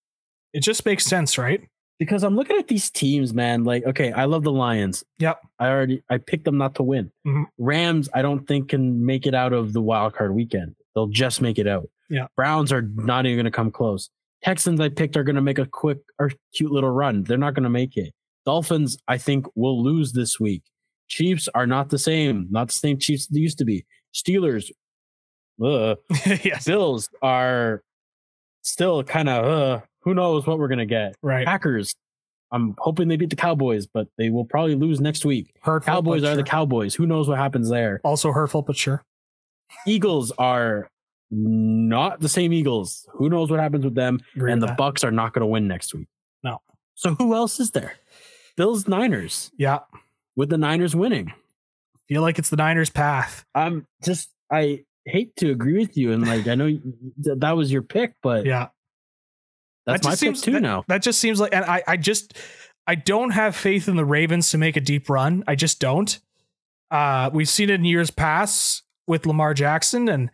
It just makes sense, right? Because I'm looking at these teams, man. Like, okay, I love the Lions. Yep. I already I picked them not to win. Mhm. Rams, I don't think can make it out of the wild card weekend. They'll just make it out. Yeah. Browns are not even going to come close. Texans, I picked are going to make a quick or cute little run. They're not going to make it. Dolphins, I think, will lose this week. Chiefs are not the same. Not the same Chiefs they used to be. Steelers, uh, [laughs] yes. Bills are still kind of uh, who knows what we're going to get. Right. Packers, I'm hoping they beat the Cowboys, but they will probably lose next week. Hurtful, Cowboys are the. Cowboys. Who knows what happens there? also hurtful, but sure. Eagles are not the same Eagles. Who knows what happens with them? Agree and with the that. Bucs are not going to win next week. No. So who else is there? Bills Niners Yeah. with the Niners winning. Feel like it's the Niners' path. I'm just I hate to agree with you and like I know that was your pick, but Yeah. That's That my just pick seems- too that- now. That just seems like, and I, I just, I don't have faith in the Ravens to make a deep run. I just don't. Uh, we've seen it in years past with Lamar Jackson, and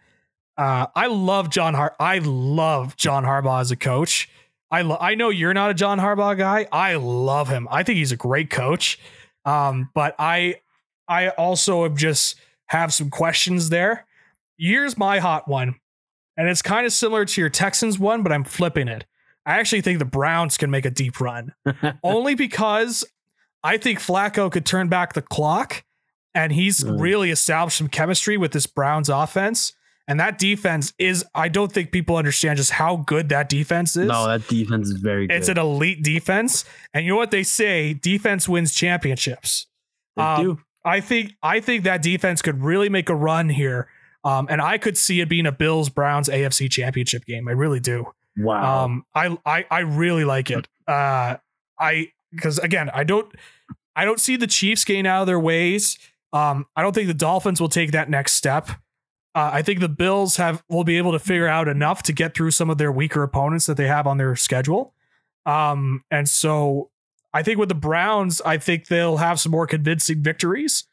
uh, I love John Har. I love John Harbaugh as a coach. I lo- I know you're not a John Harbaugh guy. I love him. I think he's a great coach. Um, but I, I also have just have some questions there. Here's my hot one, and it's kind of similar to your Texans one, but I'm flipping it. I actually think the Browns can make a deep run [laughs] only because I think Flacco could turn back the clock and he's Mm. really established some chemistry with this Browns offense. And that defense is, I don't think people understand just how good that defense is. no, that defense is very good. it's an elite defense. And you know what they say? Defense wins championships. They um, do. I think I think that defense could really make a run here. Um, and I could see it being a Bills Browns AFC championship game. I really do. Wow. Um, I, I I really like it. Uh, I because again, I don't I don't see the Chiefs getting out of their ways. Um, I don't think the Dolphins will take that next step. Uh, I think the Bills have will be able to figure out enough to get through some of their weaker opponents that they have on their schedule. Um, and so I think with the Browns, I think they'll have some more convincing victories,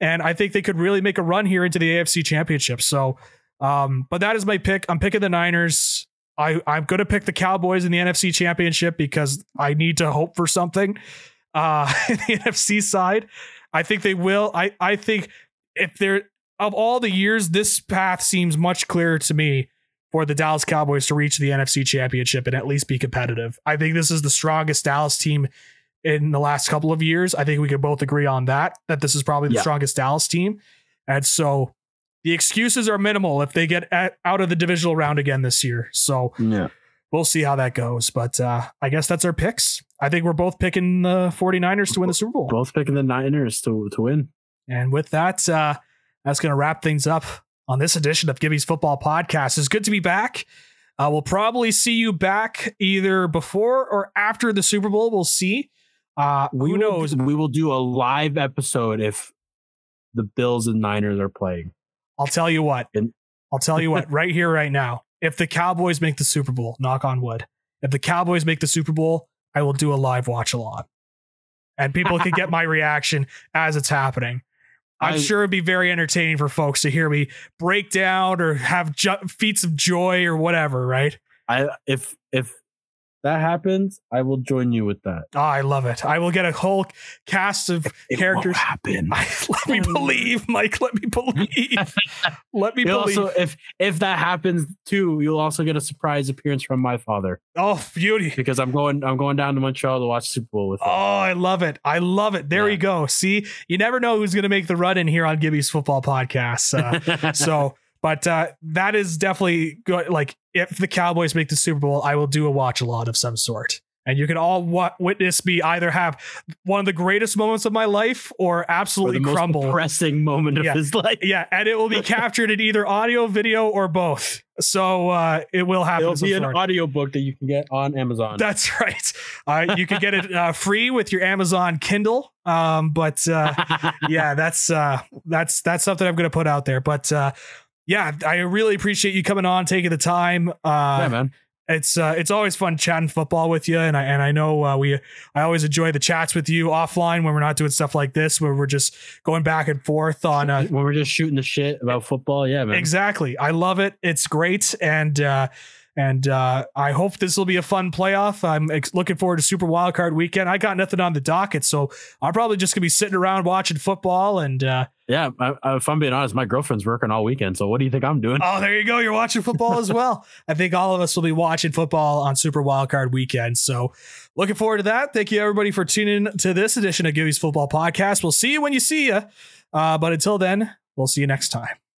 and I think they could really make a run here into the AFC Championship. So, um, but that is my pick. I'm picking the Niners. I, I'm going to pick the Cowboys in the NFC Championship because I need to hope for something uh, [laughs] in the NFC side. I think they will. I, I think if they're of all the years, this path seems much clearer to me for the Dallas Cowboys to reach the NFC Championship and at least be competitive. I think this is the strongest Dallas team in the last couple of years. I think we could both agree on that, that this is probably the Yeah. strongest Dallas team. And so the excuses are minimal if they get at, out of the divisional round again this year. So yeah. we'll see how that goes. But uh, I guess that's our picks. I think we're both picking the 49ers to win the Super Bowl. Both picking the Niners to to win. And with that, uh, that's going to wrap things up on this edition of Gibby's Football Podcast. It's good to be back. Uh, we'll probably see you back either before or after the Super Bowl. We'll see. Uh, We who will- knows? we will do a live episode if the Bills and Niners are playing. I'll tell you what. I'll tell you what [laughs] right here, right now. If the Cowboys make the Super Bowl, knock on wood, if the Cowboys make the Super Bowl, I will do a live watch along. And people can get [laughs] my reaction as it's happening. I'm I- sure it'd be very entertaining for folks to hear me break down or have ju- feats of joy or whatever, right? I if if that happens, I will join you with that. Oh, I love it. I will get a whole cast of It characters. won't happen. [laughs] let me believe, Mike. Let me believe. [laughs] let me You'll believe. also, if if that happens too, you'll also get a surprise appearance from my father oh, beauty. because I'm going I'm going down to Montreal to watch Super Bowl with him. Oh, I love it. I love it. There Yeah. you go. See, you never know who's going to make the run in here on Gibby's football podcast. Uh, [laughs] so, but uh, that is definitely good. Like, if the Cowboys make the Super Bowl, I will do a watch a lot of some sort. and you can all wa- witness me either have one of the greatest moments of my life or Or absolutely the most crumble. depressing moment of Yeah. his life. Yeah, and it will be captured in either audio, video, or both. So uh, it will happen. It'll some be an sort. audiobook that you can get on Amazon. That's [laughs] right. Uh, you can get it uh, free with your Amazon Kindle. Um, but uh, [laughs] yeah, that's uh, that's that's something I'm going to put out there. But uh, yeah, I really appreciate you coming on, taking the time. Uh, yeah, man. it's uh, it's always fun chatting football with you, and I and I know uh, we I always enjoy the chats with you offline when we're not doing stuff like this, where we're just going back and forth on uh, when we're just shooting the shit about football, yeah, man. Exactly. I love it. It's great. And uh and uh I hope this will be a fun playoff. I'm ex- looking forward to Super Wildcard weekend. I got nothing on the docket, so I'm probably just gonna be sitting around watching football and uh Yeah, I, I, if I'm being honest, my girlfriend's working all weekend. So what do you think I'm doing? oh there you go. You're watching football as well. [laughs] I think all of us will be watching football on Super Wildcard weekend. So looking forward to that. Thank you everybody for tuning in to this edition of Gibby's Football Podcast. We'll see you when you see you. Uh, but until then, we'll see you next time.